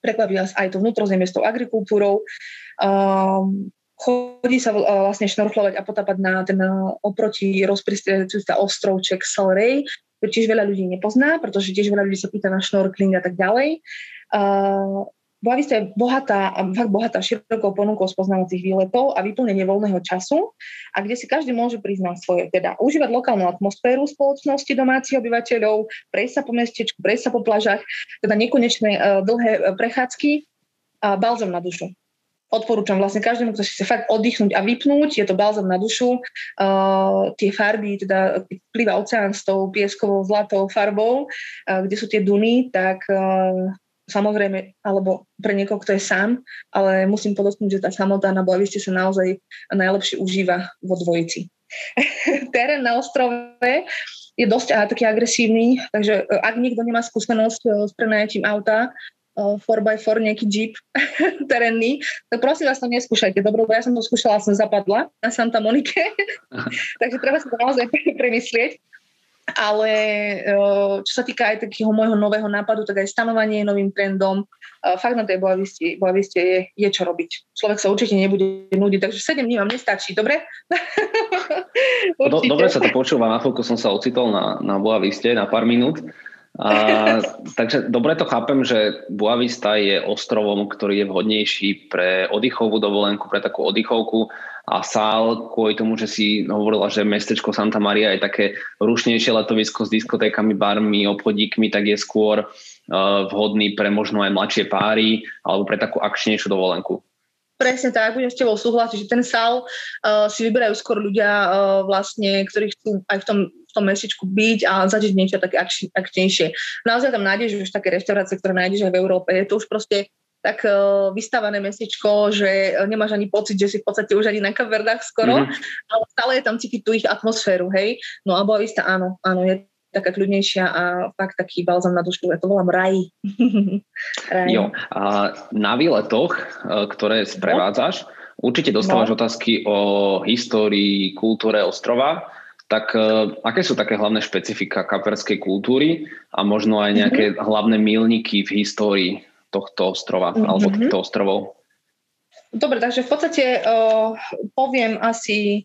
prekvapí vás aj to vnútrozemie s tou agrikultúrou. Um, chodí sa vlastne šnorchlovať a potapať na ten oproti rozpriestievajúci sa ostrovček Salrej, ktorý tiež veľa ľudí nepozná, pretože tiež veľa ľudí sa pýta na šnorkling a tak ďalej. Uh, Boavista je bohatá, fakt bohatá širokou ponukou spoznávacích výletov a vyplnenie voľného času a kde si každý môže priznať svoje, teda užívať lokálnu atmosféru spoločnosti domácich obyvateľov, prejsť sa po mestečku, prejsť sa po plažách, teda nekonečné uh, dlhé uh, prechádzky a balzom na dušu. odporúčam vlastne každému, kto si chce fakt oddychnúť a vypnúť, je to balzam na dušu. Uh, tie farby, teda plýva oceán s tou pieskovou zlatou farbou, uh, kde sú tie duny, tak uh, samozrejme, alebo pre niekoho, kto je sám, ale musím podotknúť, že tá samota na Blaviste sa naozaj najlepšie užíva vo dvojici. Terén na ostrove je dosť a, taký agresívny, takže ak niekto nemá skúsenosť s prenajatím auta, 4x4, nejaký jeep terénny, tak prosím vás to neskúšajte. Dobre, ja som to skúšala, som zapadla na Santa Monike, takže treba sa to naozaj premyslieť. Ale čo sa týka aj takého môjho nového nápadu, tak aj stanovanie novým trendom, fakt na tej boaviste je, je čo robiť. Človek sa určite nebude nudiť, takže 7 dní vám nestačí, dobre? Do, dobre sa to počúva, na chvíľku som sa ocitol na, na boaviste na pár minút. A, takže dobre to chápem, že Buavista je ostrovom, ktorý je vhodnejší pre oddychovú dovolenku, pre takú oddychovku a Sál kvôli tomu, že si hovorila, že mestečko Santa Maria je také rušnejšie letovisko s diskotékami, barmi, obchodíkmi, tak je skôr uh, vhodný pre možno aj mladšie páry alebo pre takú akčnejšiu dovolenku. Presne tak, budem s tebou súhlasiť, že ten sál uh, si vyberajú skôr ľudia, uh, vlastne, ktorí chcú aj v tom, v tom mesičku byť a zažiť niečo také akčnejšie. Naozaj tam nájdeš už také reštaurácie, ktoré nájdeš aj v Európe. Je to už proste tak uh, vystavané mesičko, že nemáš ani pocit, že si v podstate už ani na kaverdách skoro, mm-hmm. ale stále je tam cítiť tú ich atmosféru, hej. No a Boavista áno, áno, je taká kľudnejšia a fakt taký balzam na dušu. Ja to volám raj. raj. Jo, a na výletoch, e, ktoré sprevádzaš, no. určite dostávaš no. otázky o histórii, kultúre ostrova. Tak uh, aké sú také hlavné špecifika kaperskej kultúry a možno aj nejaké mm-hmm. hlavné milníky v histórii tohto ostrova mm-hmm. alebo týchto ostrovov? Dobre, takže v podstate uh, poviem asi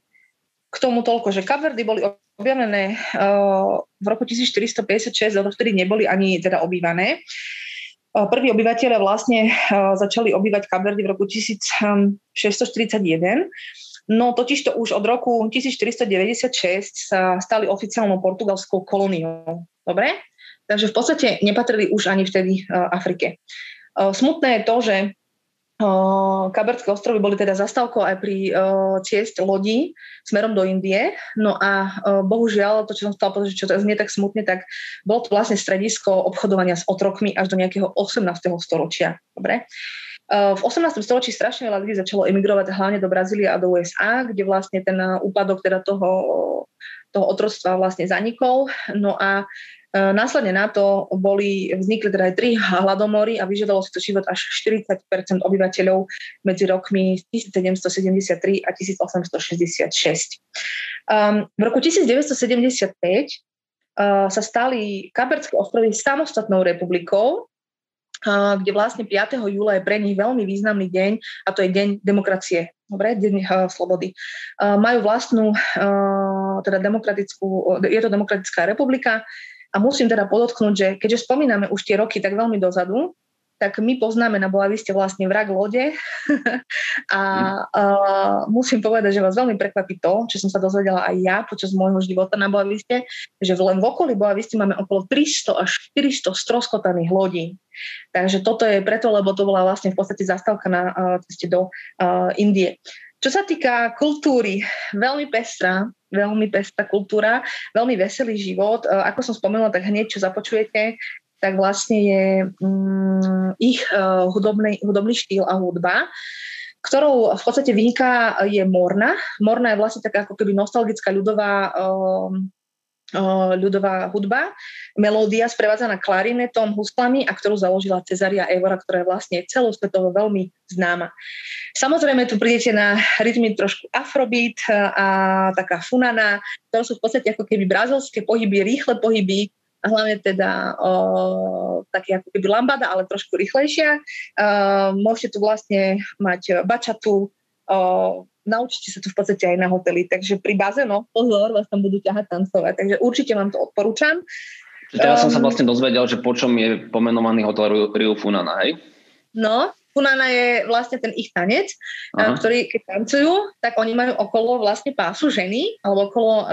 k tomu toľko, že Kaverdy boli objavené uh, v roku 1456, ale vtedy neboli ani teda obývané. Uh, prví obyvateľe vlastne uh, začali obývať Kaverdy v roku 1641, no totiž to už od roku 1496 sa stali oficiálnou portugalskou kolóniou. Dobre? Takže v podstate nepatrili už ani vtedy Afrike. Smutné je to, že Kabertské ostrovy boli teda zastávkou aj pri ciest lodí smerom do Indie. No a bohužiaľ, to, čo som stala povedať, čo to znie tak smutne, tak bolo to vlastne stredisko obchodovania s otrokmi až do nejakého 18. storočia. Dobre? V 18. storočí strašne veľa ľudí začalo emigrovať hlavne do Brazílie a do USA, kde vlastne ten úpadok teda toho, toho otroctva vlastne zanikol. No a následne na to boli, vznikli teda aj tri hladomory a vyžadalo si to život až 40% obyvateľov medzi rokmi 1773 a 1866. Um, v roku 1975 uh, sa stali Kaperské ostrovy samostatnou republikou, uh, kde vlastne 5. júla je pre nich veľmi významný deň a to je deň demokracie, dobre, deň slobody. Majú vlastnú, teda demokratickú, je to demokratická republika, a musím teda podotknúť, že keďže spomíname už tie roky tak veľmi dozadu, tak my poznáme na Boaviste vlastne vrak lode a uh, musím povedať, že vás veľmi prekvapí to, čo som sa dozvedela aj ja počas môjho života na Boaviste, že len v okolí Boaviste máme okolo 300 až 400 stroskotaných lodí. Takže toto je preto, lebo to bola vlastne v podstate zastávka na uh, ceste do uh, Indie. Čo sa týka kultúry, veľmi pestrá, veľmi pestrá kultúra, veľmi veselý život. E, ako som spomenula, tak hneď, čo započujete, tak vlastne je um, ich uh, hudobný, hudobný štýl a hudba, ktorou v podstate vyniká je Morna. Morna je vlastne taká ako keby nostalgická ľudová um, ľudová hudba, melódia sprevádzaná klarinetom, huslami a ktorú založila Cezaria Evora, ktorá je vlastne celosvetovo veľmi známa. Samozrejme tu prídete na rytmy trošku afrobeat a taká funana, ktoré sú v podstate ako keby brazilské pohyby, rýchle pohyby, a hlavne teda o, také ako keby lambada, ale trošku rýchlejšia. O, môžete tu vlastne mať bačatu, o, naučíte sa to v podstate aj na hoteli, takže pri baze, no pozor, vás tam budú ťahať tancovať, takže určite vám to odporúčam. Teraz um, som sa ehm, vlastne dozvedel, že po čom je pomenovaný hotel Rio Funana, hej? No, Funana je vlastne ten ich tanec, Aha. ktorý keď tancujú, tak oni majú okolo vlastne pásu ženy, alebo okolo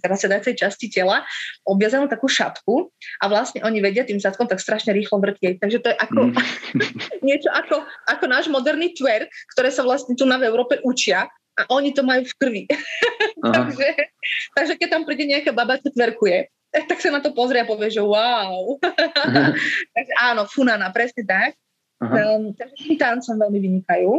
zasedacej časti tela obviazanú takú šapku a vlastne oni vedia tým zadkom tak strašne rýchlo vrtieť. Takže to je ako mm. niečo ako, ako náš moderný twerk, ktoré sa vlastne tu na v Európe učia a oni to majú v krvi. takže, takže keď tam príde nejaká baba, čo tverkuje, tak sa na to pozrie a povie, že wow. takže áno, Funana, presne tak. Um, takže tým tancom veľmi vynikajú.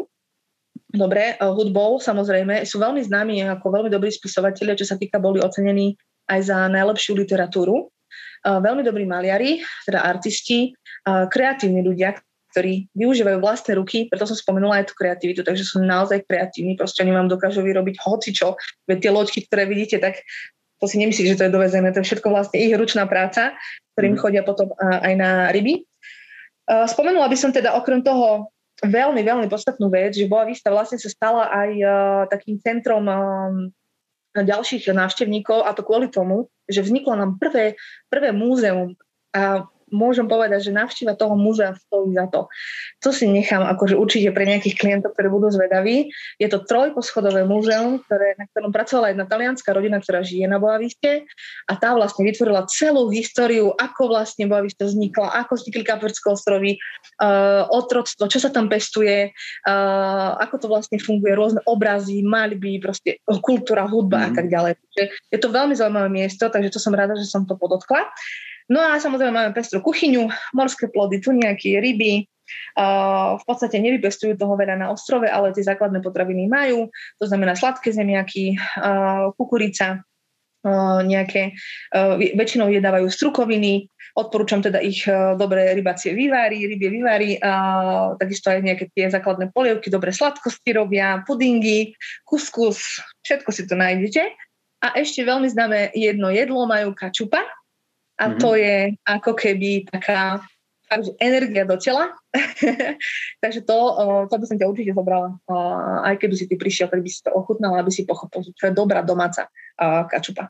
Dobre, uh, hudbou samozrejme sú veľmi známi ako veľmi dobrí spisovatelia, čo sa týka, boli ocenení aj za najlepšiu literatúru. Uh, veľmi dobrí maliari, teda artisti, uh, kreatívni ľudia, ktorí využívajú vlastné ruky, preto som spomenula aj tú kreativitu, takže sú naozaj kreatívni, proste oni vám dokážu vyrobiť hocičo, veď tie loďky, ktoré vidíte, tak to si nemyslíte, že to je dovezené, to je všetko vlastne ich ručná práca, ktorým mm. chodia potom aj na ryby. Spomenula by som teda okrem toho veľmi, veľmi podstatnú vec, že Boa Vista vlastne sa stala aj takým centrom ďalších návštevníkov a to kvôli tomu, že vzniklo nám prvé, prvé múzeum môžem povedať, že návšteva toho múzea stojí za to. To si nechám akože určite pre nejakých klientov, ktorí budú zvedaví. Je to trojposchodové múzeum, ktoré, na ktorom pracovala jedna talianská rodina, ktorá žije na Boaviste a tá vlastne vytvorila celú históriu, ako vlastne Boavista vznikla, ako vznikli Kaperské ostrovy, uh, otroctvo, čo sa tam pestuje, uh, ako to vlastne funguje, rôzne obrazy, maľby, proste kultúra, hudba mm. a mhm. tak ďalej. Je to veľmi zaujímavé miesto, takže to som rada, že som to podotkla. No a samozrejme máme pestrú kuchyňu, morské plody, tuniaky, ryby, v podstate nevypestujú toho veľa na ostrove, ale tie základné potraviny majú, to znamená sladké zemiaky, kukurica, nejaké, väčšinou jedávajú strukoviny, odporúčam teda ich dobré rybacie vývary, rybie vývary, takisto aj nejaké tie základné polievky, dobré sladkosti robia, pudingy, kuskus, všetko si to nájdete. A ešte veľmi známe jedno jedlo majú kačupa, a mm-hmm. to je ako keby taká energia do tela. Takže to, to by som ťa určite zobrala. Aj keby si ty prišiel, tak by si to ochutnal, aby si pochopil, že to je dobrá domáca kačupa.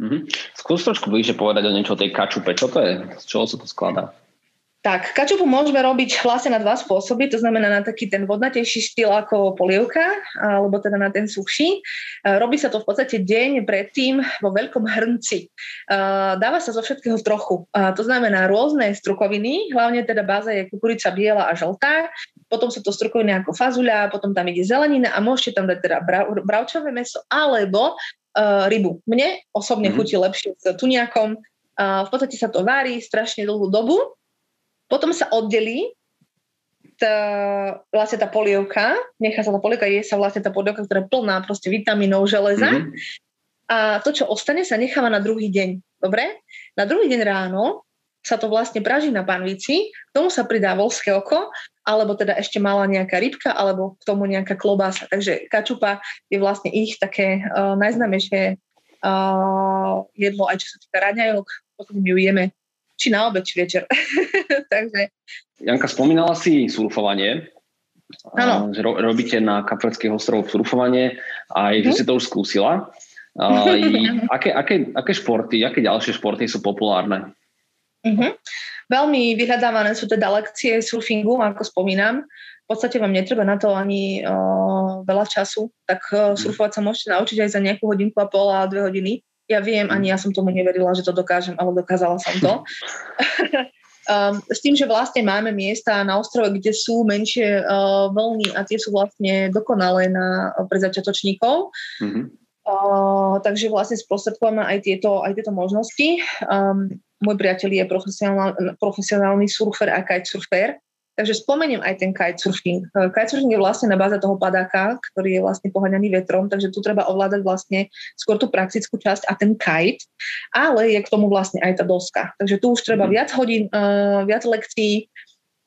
Mm-hmm. Skús trošku bližšie povedať o niečo o tej kačupe. Čo to je? Z čoho sa to skladá? Tak, kačupu môžeme robiť vlastne na dva spôsoby, to znamená na taký ten vodnatejší štýl ako polievka, alebo teda na ten suchší. E, robí sa to v podstate deň predtým vo veľkom hrnci. E, dáva sa zo všetkého trochu. E, to znamená rôzne strukoviny, hlavne teda báza je kukurica biela a žltá, potom sú to strukoviny ako fazuľa, potom tam ide zelenina a môžete tam dať teda bravčové meso alebo rybu. Mne osobne mm-hmm. chutí lepšie s tuniakom. v podstate sa to varí strašne dlhú dobu potom sa oddelí tá, vlastne tá polievka, nechá sa tá polievka, je sa vlastne tá polievka, ktorá je plná proste vitamínov, železa. Mm-hmm. A to, čo ostane, sa necháva na druhý deň. Dobre? Na druhý deň ráno sa to vlastne praží na panvici, k tomu sa pridá volské oko, alebo teda ešte malá nejaká rybka, alebo k tomu nejaká klobása. Takže kačupa je vlastne ich také uh, najznámejšie uh, jedlo, aj čo sa týka raňajok, potom ju jeme či na obed, či večer. Takže... Janka, spomínala si surfovanie. Že ro- robíte na Kapverských ostrovoch surfovanie a aj, že mhm. si to už skúsila. A, aké, aké, aké športy, aké ďalšie športy sú populárne? Uh-huh. Veľmi vyhľadávané sú teda lekcie surfingu, ako spomínam. V podstate vám netreba na to ani uh, veľa času, tak uh, surfovať sa môžete naučiť aj za nejakú hodinku a pol a dve hodiny. Ja viem, ani ja som tomu neverila, že to dokážem, ale dokázala som to. um, s tým, že vlastne máme miesta na ostrove, kde sú menšie uh, vlny a tie sú vlastne dokonalé na, pre začiatočníkov. Mm-hmm. Uh, takže vlastne sprostredkujeme aj tieto, aj tieto možnosti. Um, môj priateľ je profesionál, profesionálny surfer a kitesurfer, Takže spomeniem aj ten kitesurfing. Eh, kitesurfing je vlastne na báze toho padáka, ktorý je vlastne poháňaný vetrom, takže tu treba ovládať vlastne skôr tú praktickú časť a ten kite, ale je k tomu vlastne aj tá doska. Takže tu už treba mhm. viac hodín, uh, viac lekcií,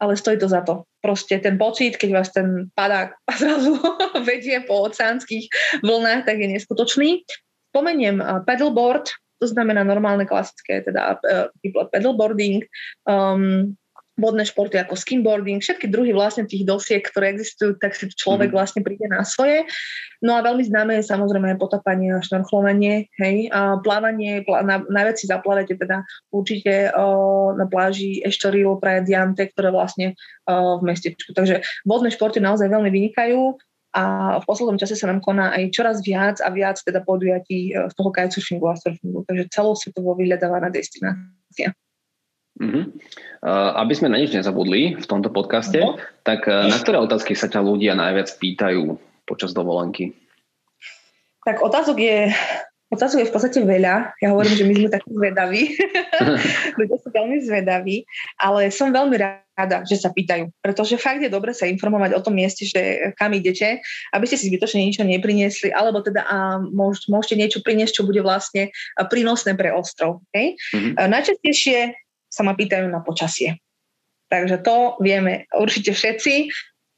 ale stojí to za to. Proste ten pocit, keď vás ten padák zrazu vedie po oceánskych vlnách, tak je neskutočný. Spomeniem uh, paddleboard, to znamená normálne klasické, teda uh, paddleboarding. Um, vodné športy ako skimboarding, všetky druhy vlastne tých dosiek, ktoré existujú, tak si človek mm. vlastne príde na svoje. No a veľmi známe je samozrejme potapanie a šnorchlovanie, hej, a plávanie, plá, na, najviac si zaplávate teda určite o, na pláži Eštoril, Praia Diante, ktoré vlastne o, v mestečku. Takže vodné športy naozaj veľmi vynikajú a v poslednom čase sa nám koná aj čoraz viac a viac teda podujatí e, z toho kitesurfingu a surfingu, takže celosvetovo vyhľadávaná destinácia. Uh-huh. Uh, aby sme na nič nezabudli v tomto podcaste, uh-huh. tak uh, na ktoré otázky sa ťa ľudia najviac pýtajú počas dovolenky? Tak otázok je, otázok je v podstate veľa. Ja hovorím, že my sme takí zvedaví. ľudia sú veľmi zvedaví, ale som veľmi rada, že sa pýtajú. Pretože fakt je dobre sa informovať o tom mieste, že kam idete, aby ste si zbytočne niečo nepriniesli, alebo teda a môž, môžete niečo priniesť, čo bude vlastne prínosné pre ostrov. Okay? Uh-huh. Najčastejšie sa ma pýtajú na počasie. Takže to vieme určite všetci,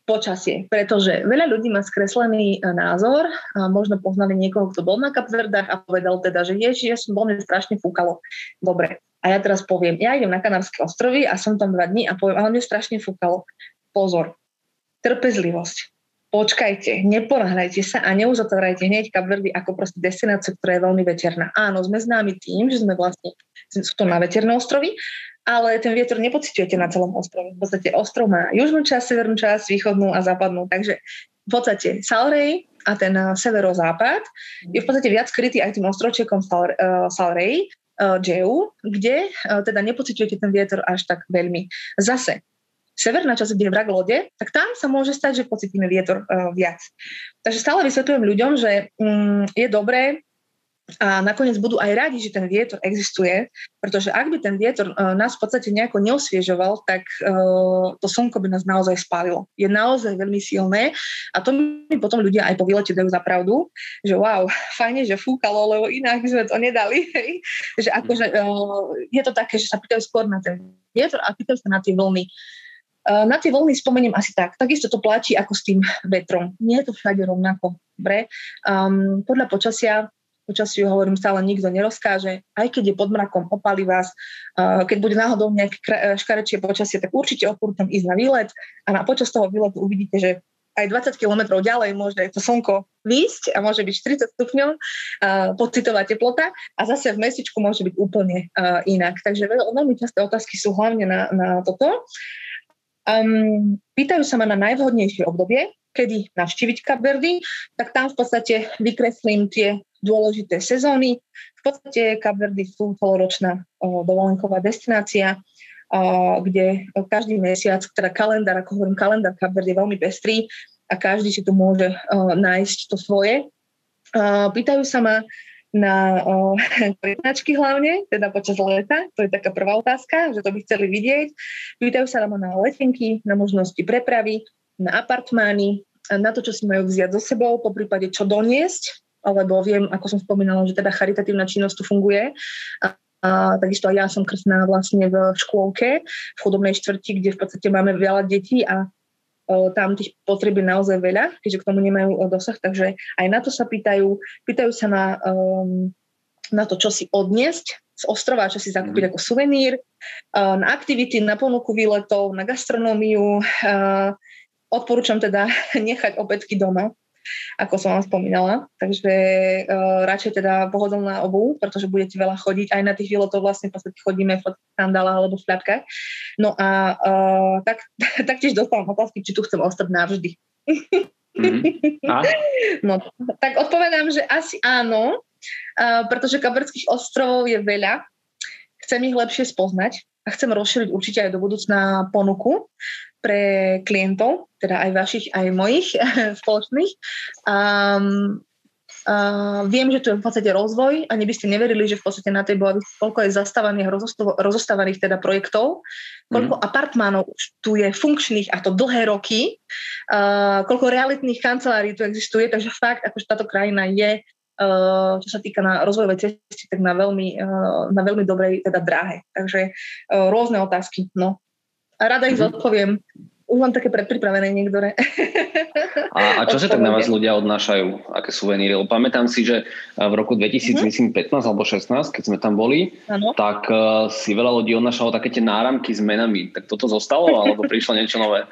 počasie, pretože veľa ľudí má skreslený e, názor, a možno poznali niekoho, kto bol na Kapverdách a povedal teda, že ježi, ja som bol, strašne fúkalo. Dobre, a ja teraz poviem, ja idem na Kanárske ostrovy a som tam dva dní a poviem, ale mne strašne fúkalo. Pozor, trpezlivosť, počkajte, neponáhľajte sa a neuzatvárajte hneď Kapverdy ako proste destináciu, ktorá je veľmi veterná. Áno, sme známi tým, že sme vlastne sú to na veterné ostrovy, ale ten vietor nepocitujete na celom ostrove. V podstate ostrov má južnú časť, severnú časť, východnú a západnú. Takže v podstate Salrej a ten eh, severozápad je v podstate viac krytý aj tým ostrovčekom Sal, uh, Salrej, uh, Džeu, kde teda nepocitujete ten vietor až tak veľmi. Zase, severná časť, kde je vrak lode, tak tam sa môže stať, že pocitíme vietor viac. Takže stále vysvetľujem ľuďom, že um, je dobré a nakoniec budú aj radi, že ten vietor existuje, pretože ak by ten vietor uh, nás v podstate nejako neosviežoval, tak uh, to slnko by nás naozaj spálilo. Je naozaj veľmi silné a to mi potom ľudia aj po výlete dajú za pravdu, že wow, fajne, že fúkalo, lebo inak sme to nedali. Že akože, uh, je to také, že sa pýtajú skôr na ten vietor a pýtajú sa na tie vlny. Na tie vlny spomeniem asi tak. Takisto to platí ako s tým vetrom. Nie je to všade rovnako. Dobre. Um, podľa počasia počasiu hovorím stále nikto nerozkáže, aj keď je pod mrakom, opali vás, keď bude náhodou nejaké škarečie počasie, tak určite odporúčam ísť na výlet. A na počas toho výletu uvidíte, že aj 20 km ďalej môže to slnko výjsť a môže byť 40 stupňov uh, pocitová teplota. A zase v mesičku môže byť úplne uh, inak. Takže veľmi časté otázky sú hlavne na, na toto. Um, pýtajú sa ma na najvhodnejšie obdobie, kedy navštíviť Kapverdy, tak tam v podstate vykreslím tie dôležité sezóny. V podstate Kapverdy sú celoročná dovolenková destinácia, kde každý mesiac, teda kalendár, ako hovorím, kalendár Kapverdy je veľmi pestrý a každý si tu môže nájsť to svoje. Pýtajú sa ma na prednáčky hlavne, teda počas leta, to je taká prvá otázka, že to by chceli vidieť. Pýtajú sa na letenky, na možnosti prepravy, na apartmány, na to, čo si majú vziať so sebou, po prípade čo doniesť, lebo viem, ako som spomínala, že teda charitatívna činnosť tu funguje. A, a takisto aj ja som krstná vlastne v škôlke, v chudobnej štvrti, kde v podstate máme veľa detí a o, tam tých potreby naozaj veľa, keďže k tomu nemajú o, dosah, takže aj na to sa pýtajú. Pýtajú sa na, um, na to, čo si odniesť z ostrova, čo si zakúpiť mm. ako suvenír, uh, na aktivity, na ponuku výletov, na gastronómiu. Uh, odporúčam teda nechať opätky doma, ako som vám spomínala. Takže uh, radšej teda pohodlná obu, pretože budete veľa chodiť. Aj na tých výletov vlastne v podstate chodíme v sandálach alebo v šľapkách. No a uh, tak, taktiež dostávam otázky, či tu chcem ostať navždy. Mm-hmm. A? No, tak odpovedám, že asi áno, uh, pretože Kaberských ostrovov je veľa. Chcem ich lepšie spoznať a chcem rozšíriť určite aj do budúcna ponuku pre klientov, teda aj vašich, aj mojich spoločných. Um, Uh, viem, že tu je v podstate rozvoj a neby ste neverili, že v podstate na tej bola koľko je zastávaných, rozostávaných teda projektov, koľko mm. apartmánov už tu je funkčných a to dlhé roky, uh, koľko realitných kancelárií tu existuje, takže fakt, akože táto krajina je, uh, čo sa týka na rozvojovej cesty, tak na veľmi, uh, na veľmi dobrej teda dráhe. Takže uh, rôzne otázky, no. A rada ich mm-hmm. zodpoviem. už mám také predpripravené niektoré. A, a čo sa tak na vás ľudia odnášajú, aké suveníry? Lebo pamätám si, že v roku 2015 mm-hmm. alebo 16, keď sme tam boli, ano. tak uh, si veľa ľudí odnášalo také tie náramky s menami. Tak toto zostalo, alebo prišlo niečo nové?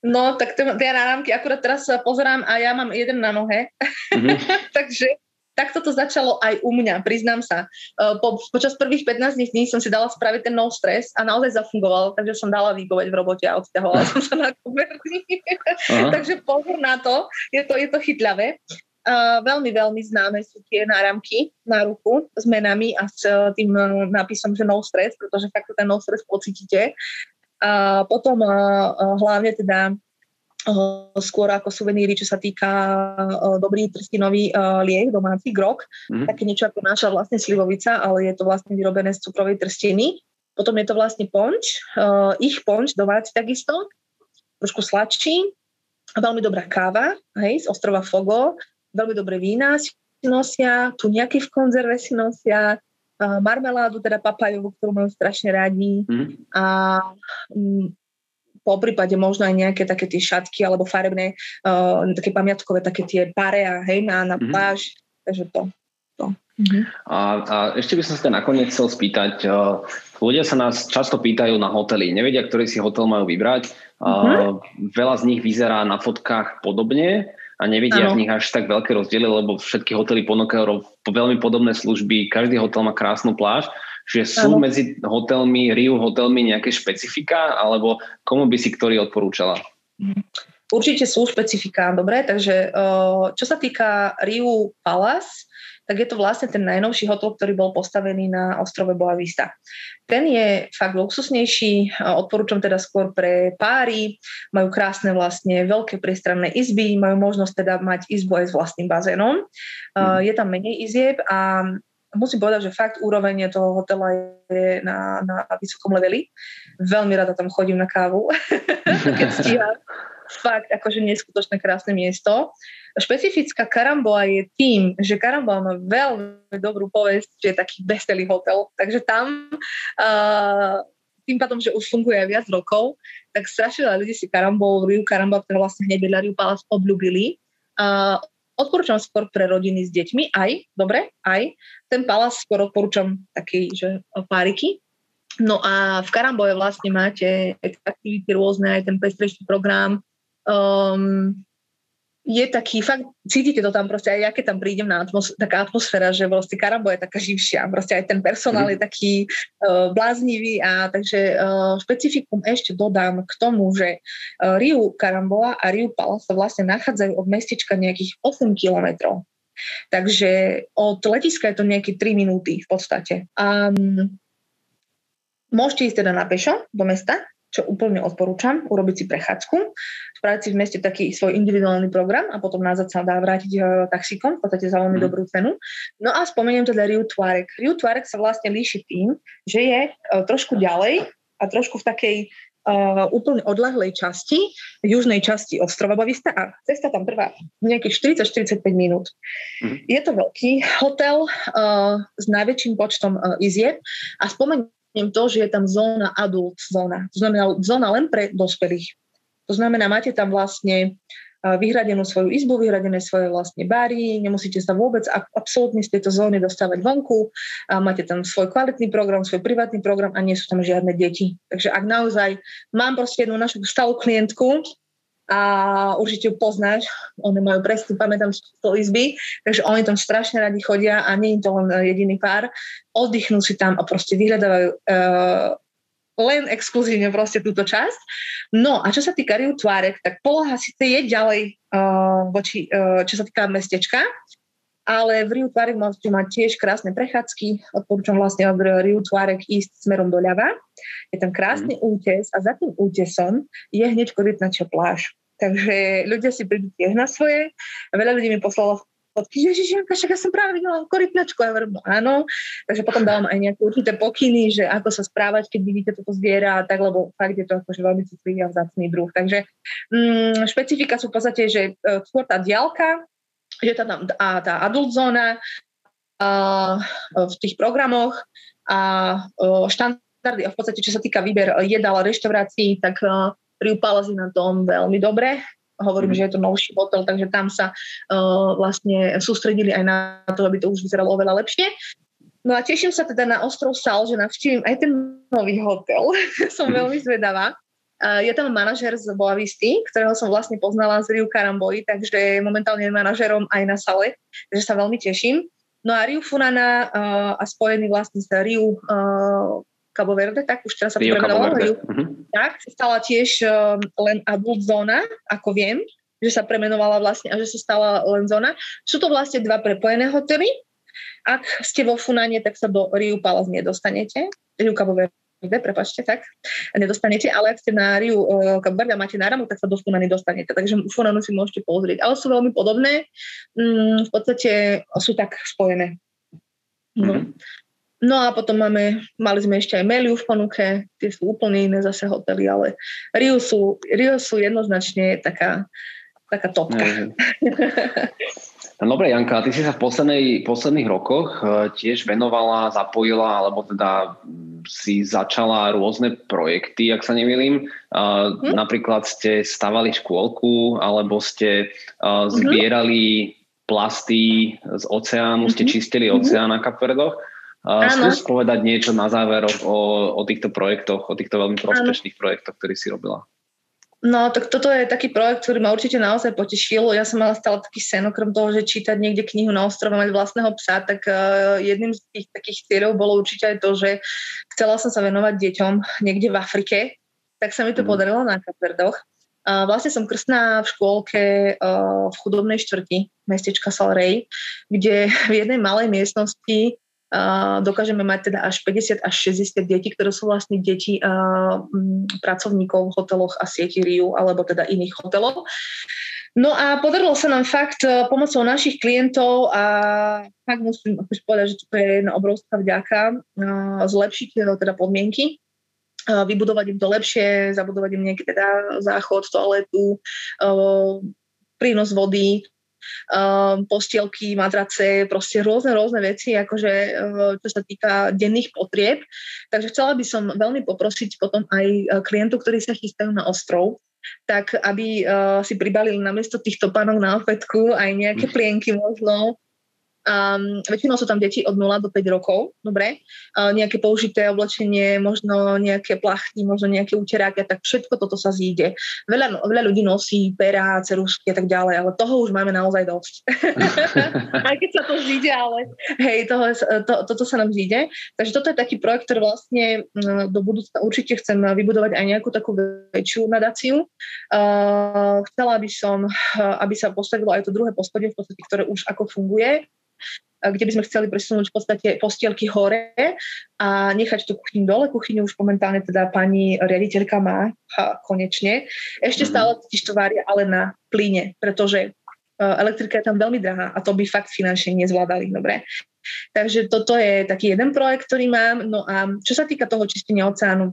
No, tak tie náramky, akurát teraz pozerám a ja mám jeden na nohe. Mm-hmm. Takže takto to začalo aj u mňa, priznám sa. E, po, počas prvých 15 dní som si dala spraviť ten no stres a naozaj zafungoval, takže som dala výpoveď v robote a odťahovala som sa na koberní. takže pozor na to, je to, je to chytľavé. Uh, veľmi, veľmi známe sú tie náramky na ruku s menami a s uh, tým uh, nápisom, že no stress, pretože fakt ten no stress pocítite. A potom hlavne teda skôr ako suveníry, čo sa týka dobrý trstinový liek, domáci grok, mm-hmm. také niečo ako naša vlastne slivovica, ale je to vlastne vyrobené z cukrovej trstiny. Potom je to vlastne ponč, ich ponč domáci takisto, trošku sladší, veľmi dobrá káva, hej, z ostrova Fogo, veľmi dobré vína si nosia, tu nejaký v konzerve si nosia, marmeládu, teda papajovú, ktorú majú strašne radi mm. a po prípade možno aj nejaké také tie šatky alebo farebné, uh, také pamiatkové, také tie parea, hej, na, na mm-hmm. pláž, takže to. to. Mm-hmm. A, a ešte by som sa nakoniec chcel spýtať, uh, ľudia sa nás často pýtajú na hotely, nevedia, ktorý si hotel majú vybrať, uh, mm-hmm. veľa z nich vyzerá na fotkách podobne, a nevidia ano. v nich až tak veľké rozdiely, lebo všetky hotely ponúkajú veľmi podobné služby, každý hotel má krásnu pláž že sú ano. medzi hotelmi, Riu hotelmi nejaké špecifika, alebo komu by si ktorý odporúčala? Určite sú špecifika, dobre, takže čo sa týka Riu Palace, tak je to vlastne ten najnovší hotel, ktorý bol postavený na ostrove Boa Vista. Ten je fakt luxusnejší, odporúčam teda skôr pre páry, majú krásne vlastne veľké priestranné izby, majú možnosť teda mať izbu aj s vlastným bazénom. Hmm. Je tam menej izieb a musím povedať, že fakt úroveň toho hotela je na, na vysokom leveli. Veľmi rada tam chodím na kávu, keď stíham. Fakt, akože neskutočné krásne miesto. Špecifická Karamboa je tým, že Karamboa má veľmi dobrú povesť, že je taký veselý hotel. Takže tam uh, tým pádom, že už funguje aj viac rokov, tak strašne ľudí si Karambol, Riu Karamba, ktoré vlastne hneď vedľa Riu Palace obľúbili. Uh, odporúčam skôr pre rodiny s deťmi, aj, dobre, aj. Ten palás skôr odporúčam taký, že páriky. No a v Karamboje vlastne máte aktivity rôzne, aj ten pestrejší program. Um, je taký, fakt cítite to tam proste, aj ja keď tam prídem na atmos- taká atmosféra, že vlastne Karambo je taká živšia, proste aj ten personál mm. je taký uh, bláznivý a takže uh, špecifikum ešte dodám k tomu, že uh, Riu Karamboa a Riu Pala sa vlastne nachádzajú od mestečka nejakých 8 kilometrov. Takže od letiska je to nejaké 3 minúty v podstate. Um, môžete ísť teda na pešo do mesta, čo úplne odporúčam, urobiť si prechádzku, spraviť si v meste taký svoj individuálny program a potom nazad sa dá vrátiť uh, taxíkom, v podstate za veľmi mm. dobrú cenu. No a spomeniem teda Riu Tuareg. Riu Tuareg sa vlastne líši tým, že je uh, trošku ďalej a trošku v takej uh, úplne odlahlej časti, južnej časti ostrova Bavista a cesta tam trvá nejakých 40-45 minút. Mm. Je to veľký hotel uh, s najväčším počtom uh, izieb a spomeniem to, že je tam zóna adult zóna. To znamená zóna len pre dospelých. To znamená, máte tam vlastne vyhradenú svoju izbu, vyhradené svoje vlastne bary, nemusíte sa vôbec absolútne z tejto zóny dostávať vonku, a máte tam svoj kvalitný program, svoj privátny program a nie sú tam žiadne deti. Takže ak naozaj mám proste jednu našu stálu klientku, a určite ju poznáš, oni majú presne, pamätám to izby, takže oni tam strašne radi chodia a nie je to len jediný pár, oddychnú si tam a proste vyhľadávajú uh, len exkluzívne proste túto časť. No a čo sa týka Riu Tvárek, tak poloha síce je ďalej uh, voči, uh, čo sa týka mestečka, ale v Riu Tvárek môžete mať tiež krásne prechádzky. Odporúčam vlastne od Riu Tvárek ísť smerom doľava. Je tam krásny mm. útes a za tým útesom je hneď korytnačia pláž. Takže ľudia si prídu tiež na svoje. A veľa ľudí mi poslalo fotky, Ježišenka, však ja som práve videla korytnačku. Ja hovorím, no áno. Takže potom dávam aj nejaké určité pokyny, že ako sa správať, keď vidíte toto zviera a tak, lebo fakt je to akože veľmi citlivý a vzácný druh. Takže mm, špecifika sú v podstate, že e, skôr tá diálka, že tá, a tá adult zóna a, v tých programoch a štandardy a v podstate, čo sa týka výber jedál a reštaurácií, tak Rio Palace na tom veľmi dobre. Hovorím, mm. že je to novší hotel, takže tam sa uh, vlastne sústredili aj na to, aby to už vyzeralo oveľa lepšie. No a teším sa teda na ostrov Sal, že navštívim aj ten nový hotel. som veľmi zvedavá. Uh, je tam manažer z Boavisty, ktorého som vlastne poznala z Riu Karamboli, takže momentálne je manažerom aj na Sale, takže sa veľmi teším. No a Riu Funana uh, a spojený vlastne s Riu uh, Cabo Verde, tak už teraz sa to premenovalo. Uh-huh. Tak, stala tiež uh, len adult zóna, ako viem, že sa premenovala vlastne a že sa stala len zóna. Sú to vlastne dva prepojené hotely, ak ste vo Funane, tak sa do Riu Palace nedostanete. Riu Cabo Verde, prepačte, tak, nedostanete, ale ak ste na Riu uh, Cabo Verde a máte náramu, tak sa do Funany dostanete. Takže Funanu si môžete pozrieť. Ale sú veľmi podobné. Mm, v podstate sú tak spojené. No. Mm-hmm. No a potom máme, mali sme ešte aj Meliu v ponuke, tie sú úplne iné zase hotely, ale Rio sú, Rio sú jednoznačne taká, taká topka. Mm-hmm. No dobre, Janka, ty si sa v poslednej, posledných rokoch e, tiež venovala, zapojila, alebo teda si začala rôzne projekty, ak sa nemýlim. Hmm? Napríklad ste stavali škôlku, alebo ste uh, zbierali plasty z oceánu, hmm ste mhm. čistili mhm. oceán na Kapverdoch. Uh, skús povedať niečo na záver o, o týchto projektoch, o týchto veľmi prospešných projektoch, ktorý si robila. No, tak toto je taký projekt, ktorý ma určite naozaj potešil. Ja som mala stále taký sen, okrem toho, že čítať niekde knihu na ostrove, mať vlastného psa, tak uh, jedným z tých takých cieľov bolo určite aj to, že chcela som sa venovať deťom niekde v Afrike, tak sa mi to mm. podarilo na Kapverdoch. Uh, vlastne som krstná v škôlke uh, v chudobnej štvrti mestečka Salrej, kde v jednej malej miestnosti dokážeme mať teda až 50 až 60 detí, ktoré sú vlastne deti pracovníkov v hoteloch a sieti Riu alebo teda iných hotelov. No a podarilo sa nám fakt e, pomocou našich klientov a fakt musím akože povedať, že to je jedna obrovská vďaka, zlepšiť e, teda podmienky vybudovať im to lepšie, zabudovať im nejaký teda záchod, toaletu, e, prínos vody, um, postielky, madrace, proste rôzne, rôzne veci, akože uh, čo sa týka denných potrieb. Takže chcela by som veľmi poprosiť potom aj uh, klientov, ktorí sa chystajú na ostrov, tak aby uh, si pribalili namiesto týchto panov na opätku aj nejaké mhm. plienky možno, Um, väčšinou sú tam deti od 0 do 5 rokov, dobre. Uh, nejaké použité oblečenie, možno nejaké plachty, možno nejaké úteráky, tak všetko toto sa zíde. Veľa, veľa ľudí nosí pera, cerusky a tak ďalej, ale toho už máme naozaj dosť. Aj keď sa to zíde, ale hej, toho, to, toto sa nám zíde. Takže toto je taký projekt, ktorý vlastne do budúcna určite chcem vybudovať aj nejakú takú väčšiu nadáciu. Uh, chcela by som, aby sa postavilo aj to druhé poschodie, v podstate, ktoré už ako funguje kde by sme chceli presunúť v podstate postielky hore a nechať tú kuchyňu dole. Kuchyňu už momentálne teda pani riaditeľka má a konečne. Ešte mhm. stále totiž to varia, ale na plyne, pretože e, elektrika je tam veľmi drahá a to by fakt finančne nezvládali, dobre. Takže toto je taký jeden projekt, ktorý mám. No a čo sa týka toho čistenia oceánu,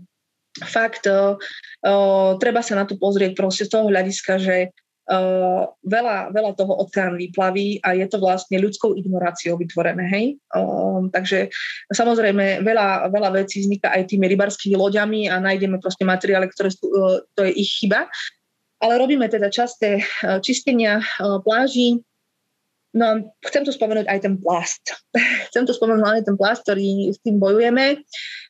fakt uh, uh, treba sa na to pozrieť proste z toho hľadiska, že Uh, veľa, veľa toho oceán vyplaví a je to vlastne ľudskou ignoráciou vytvorené, hej. Uh, takže samozrejme veľa, veľa vecí vzniká aj tými rybarskými loďami a nájdeme proste materiály, ktoré sú, uh, to je ich chyba. Ale robíme teda časté uh, čistenia pláží, No a chcem tu spomenúť aj ten plast. chcem tu spomenúť hlavne ten plast, ktorý s tým bojujeme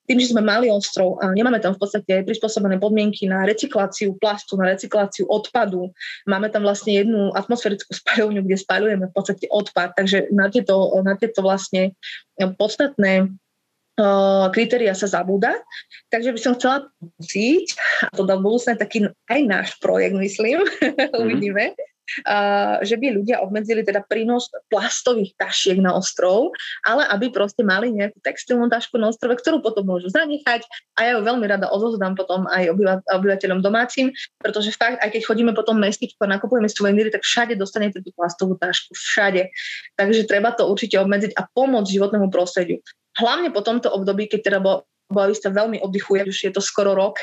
tým, že sme mali ostrov a nemáme tam v podstate prispôsobené podmienky na recykláciu plastu, na recykláciu odpadu, máme tam vlastne jednu atmosférickú spaľovňu, kde spaľujeme v podstate odpad, takže na tieto, na tieto vlastne podstatné uh, kritéria sa zabúda. Takže by som chcela pustiť, a to do budúcne taký aj náš projekt, myslím, mm-hmm. uvidíme, že by ľudia obmedzili teda prínos plastových tašiek na ostrov, ale aby proste mali nejakú textilnú tašku na ostrove, ktorú potom môžu zanechať a ja ju veľmi rada odozdám potom aj obyvateľom domácim, pretože fakt, aj keď chodíme potom mestičko a nakupujeme suveníry, tak všade dostanete tú plastovú tašku, všade. Takže treba to určite obmedziť a pomôcť životnému prostrediu. Hlavne po tomto období, keď teda Boavista veľmi oddychuje, už je to skoro rok,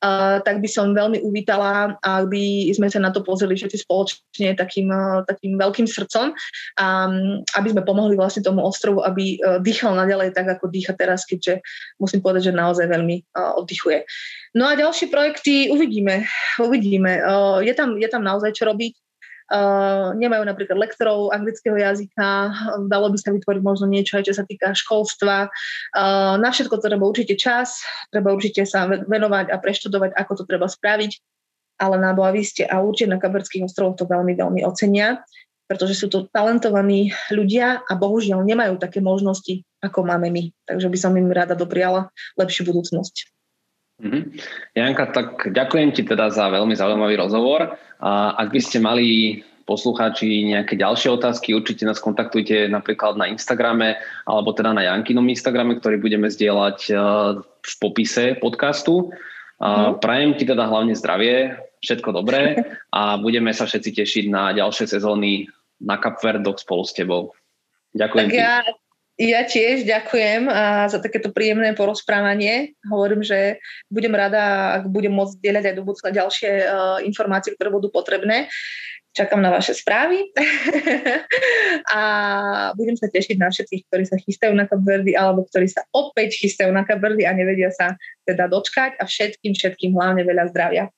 uh, tak by som veľmi uvítala, aby sme sa na to pozreli všetci spoločne takým, uh, takým veľkým srdcom, um, aby sme pomohli vlastne tomu ostrovu, aby uh, dýchal naďalej tak, ako dýcha teraz, keďže musím povedať, že naozaj veľmi uh, oddychuje. No a ďalšie projekty uvidíme. uvidíme. Uh, je, tam, je tam naozaj čo robiť. Uh, nemajú napríklad lektorov anglického jazyka, dalo by sa vytvoriť možno niečo aj čo sa týka školstva. Uh, na všetko to treba určite čas, treba určite sa venovať a preštudovať, ako to treba spraviť, ale na Boaviste a určite na Kaberských ostrovoch to veľmi, veľmi ocenia, pretože sú to talentovaní ľudia a bohužiaľ nemajú také možnosti, ako máme my. Takže by som im rada dopriala lepšiu budúcnosť. Mm-hmm. Janka, tak ďakujem ti teda za veľmi zaujímavý rozhovor. A ak by ste mali poslucháči nejaké ďalšie otázky, určite nás kontaktujte napríklad na Instagrame alebo teda na Jankinom Instagrame, ktorý budeme zdieľať e, v popise podcastu. Mm. Prajem ti teda hlavne zdravie, všetko dobré a budeme sa všetci tešiť na ďalšie sezóny na Capverdoch spolu s tebou. Ďakujem tak ti. Ja, ja tiež ďakujem za takéto príjemné porozprávanie. Hovorím, že budem rada, ak budem môcť dieľať aj do budúcna ďalšie uh, informácie, ktoré budú potrebné. Čakám na vaše správy a budem sa tešiť na všetkých, ktorí sa chystajú na Kapverdy alebo ktorí sa opäť chystajú na Kapverdy a nevedia sa teda dočkať a všetkým, všetkým hlavne veľa zdravia.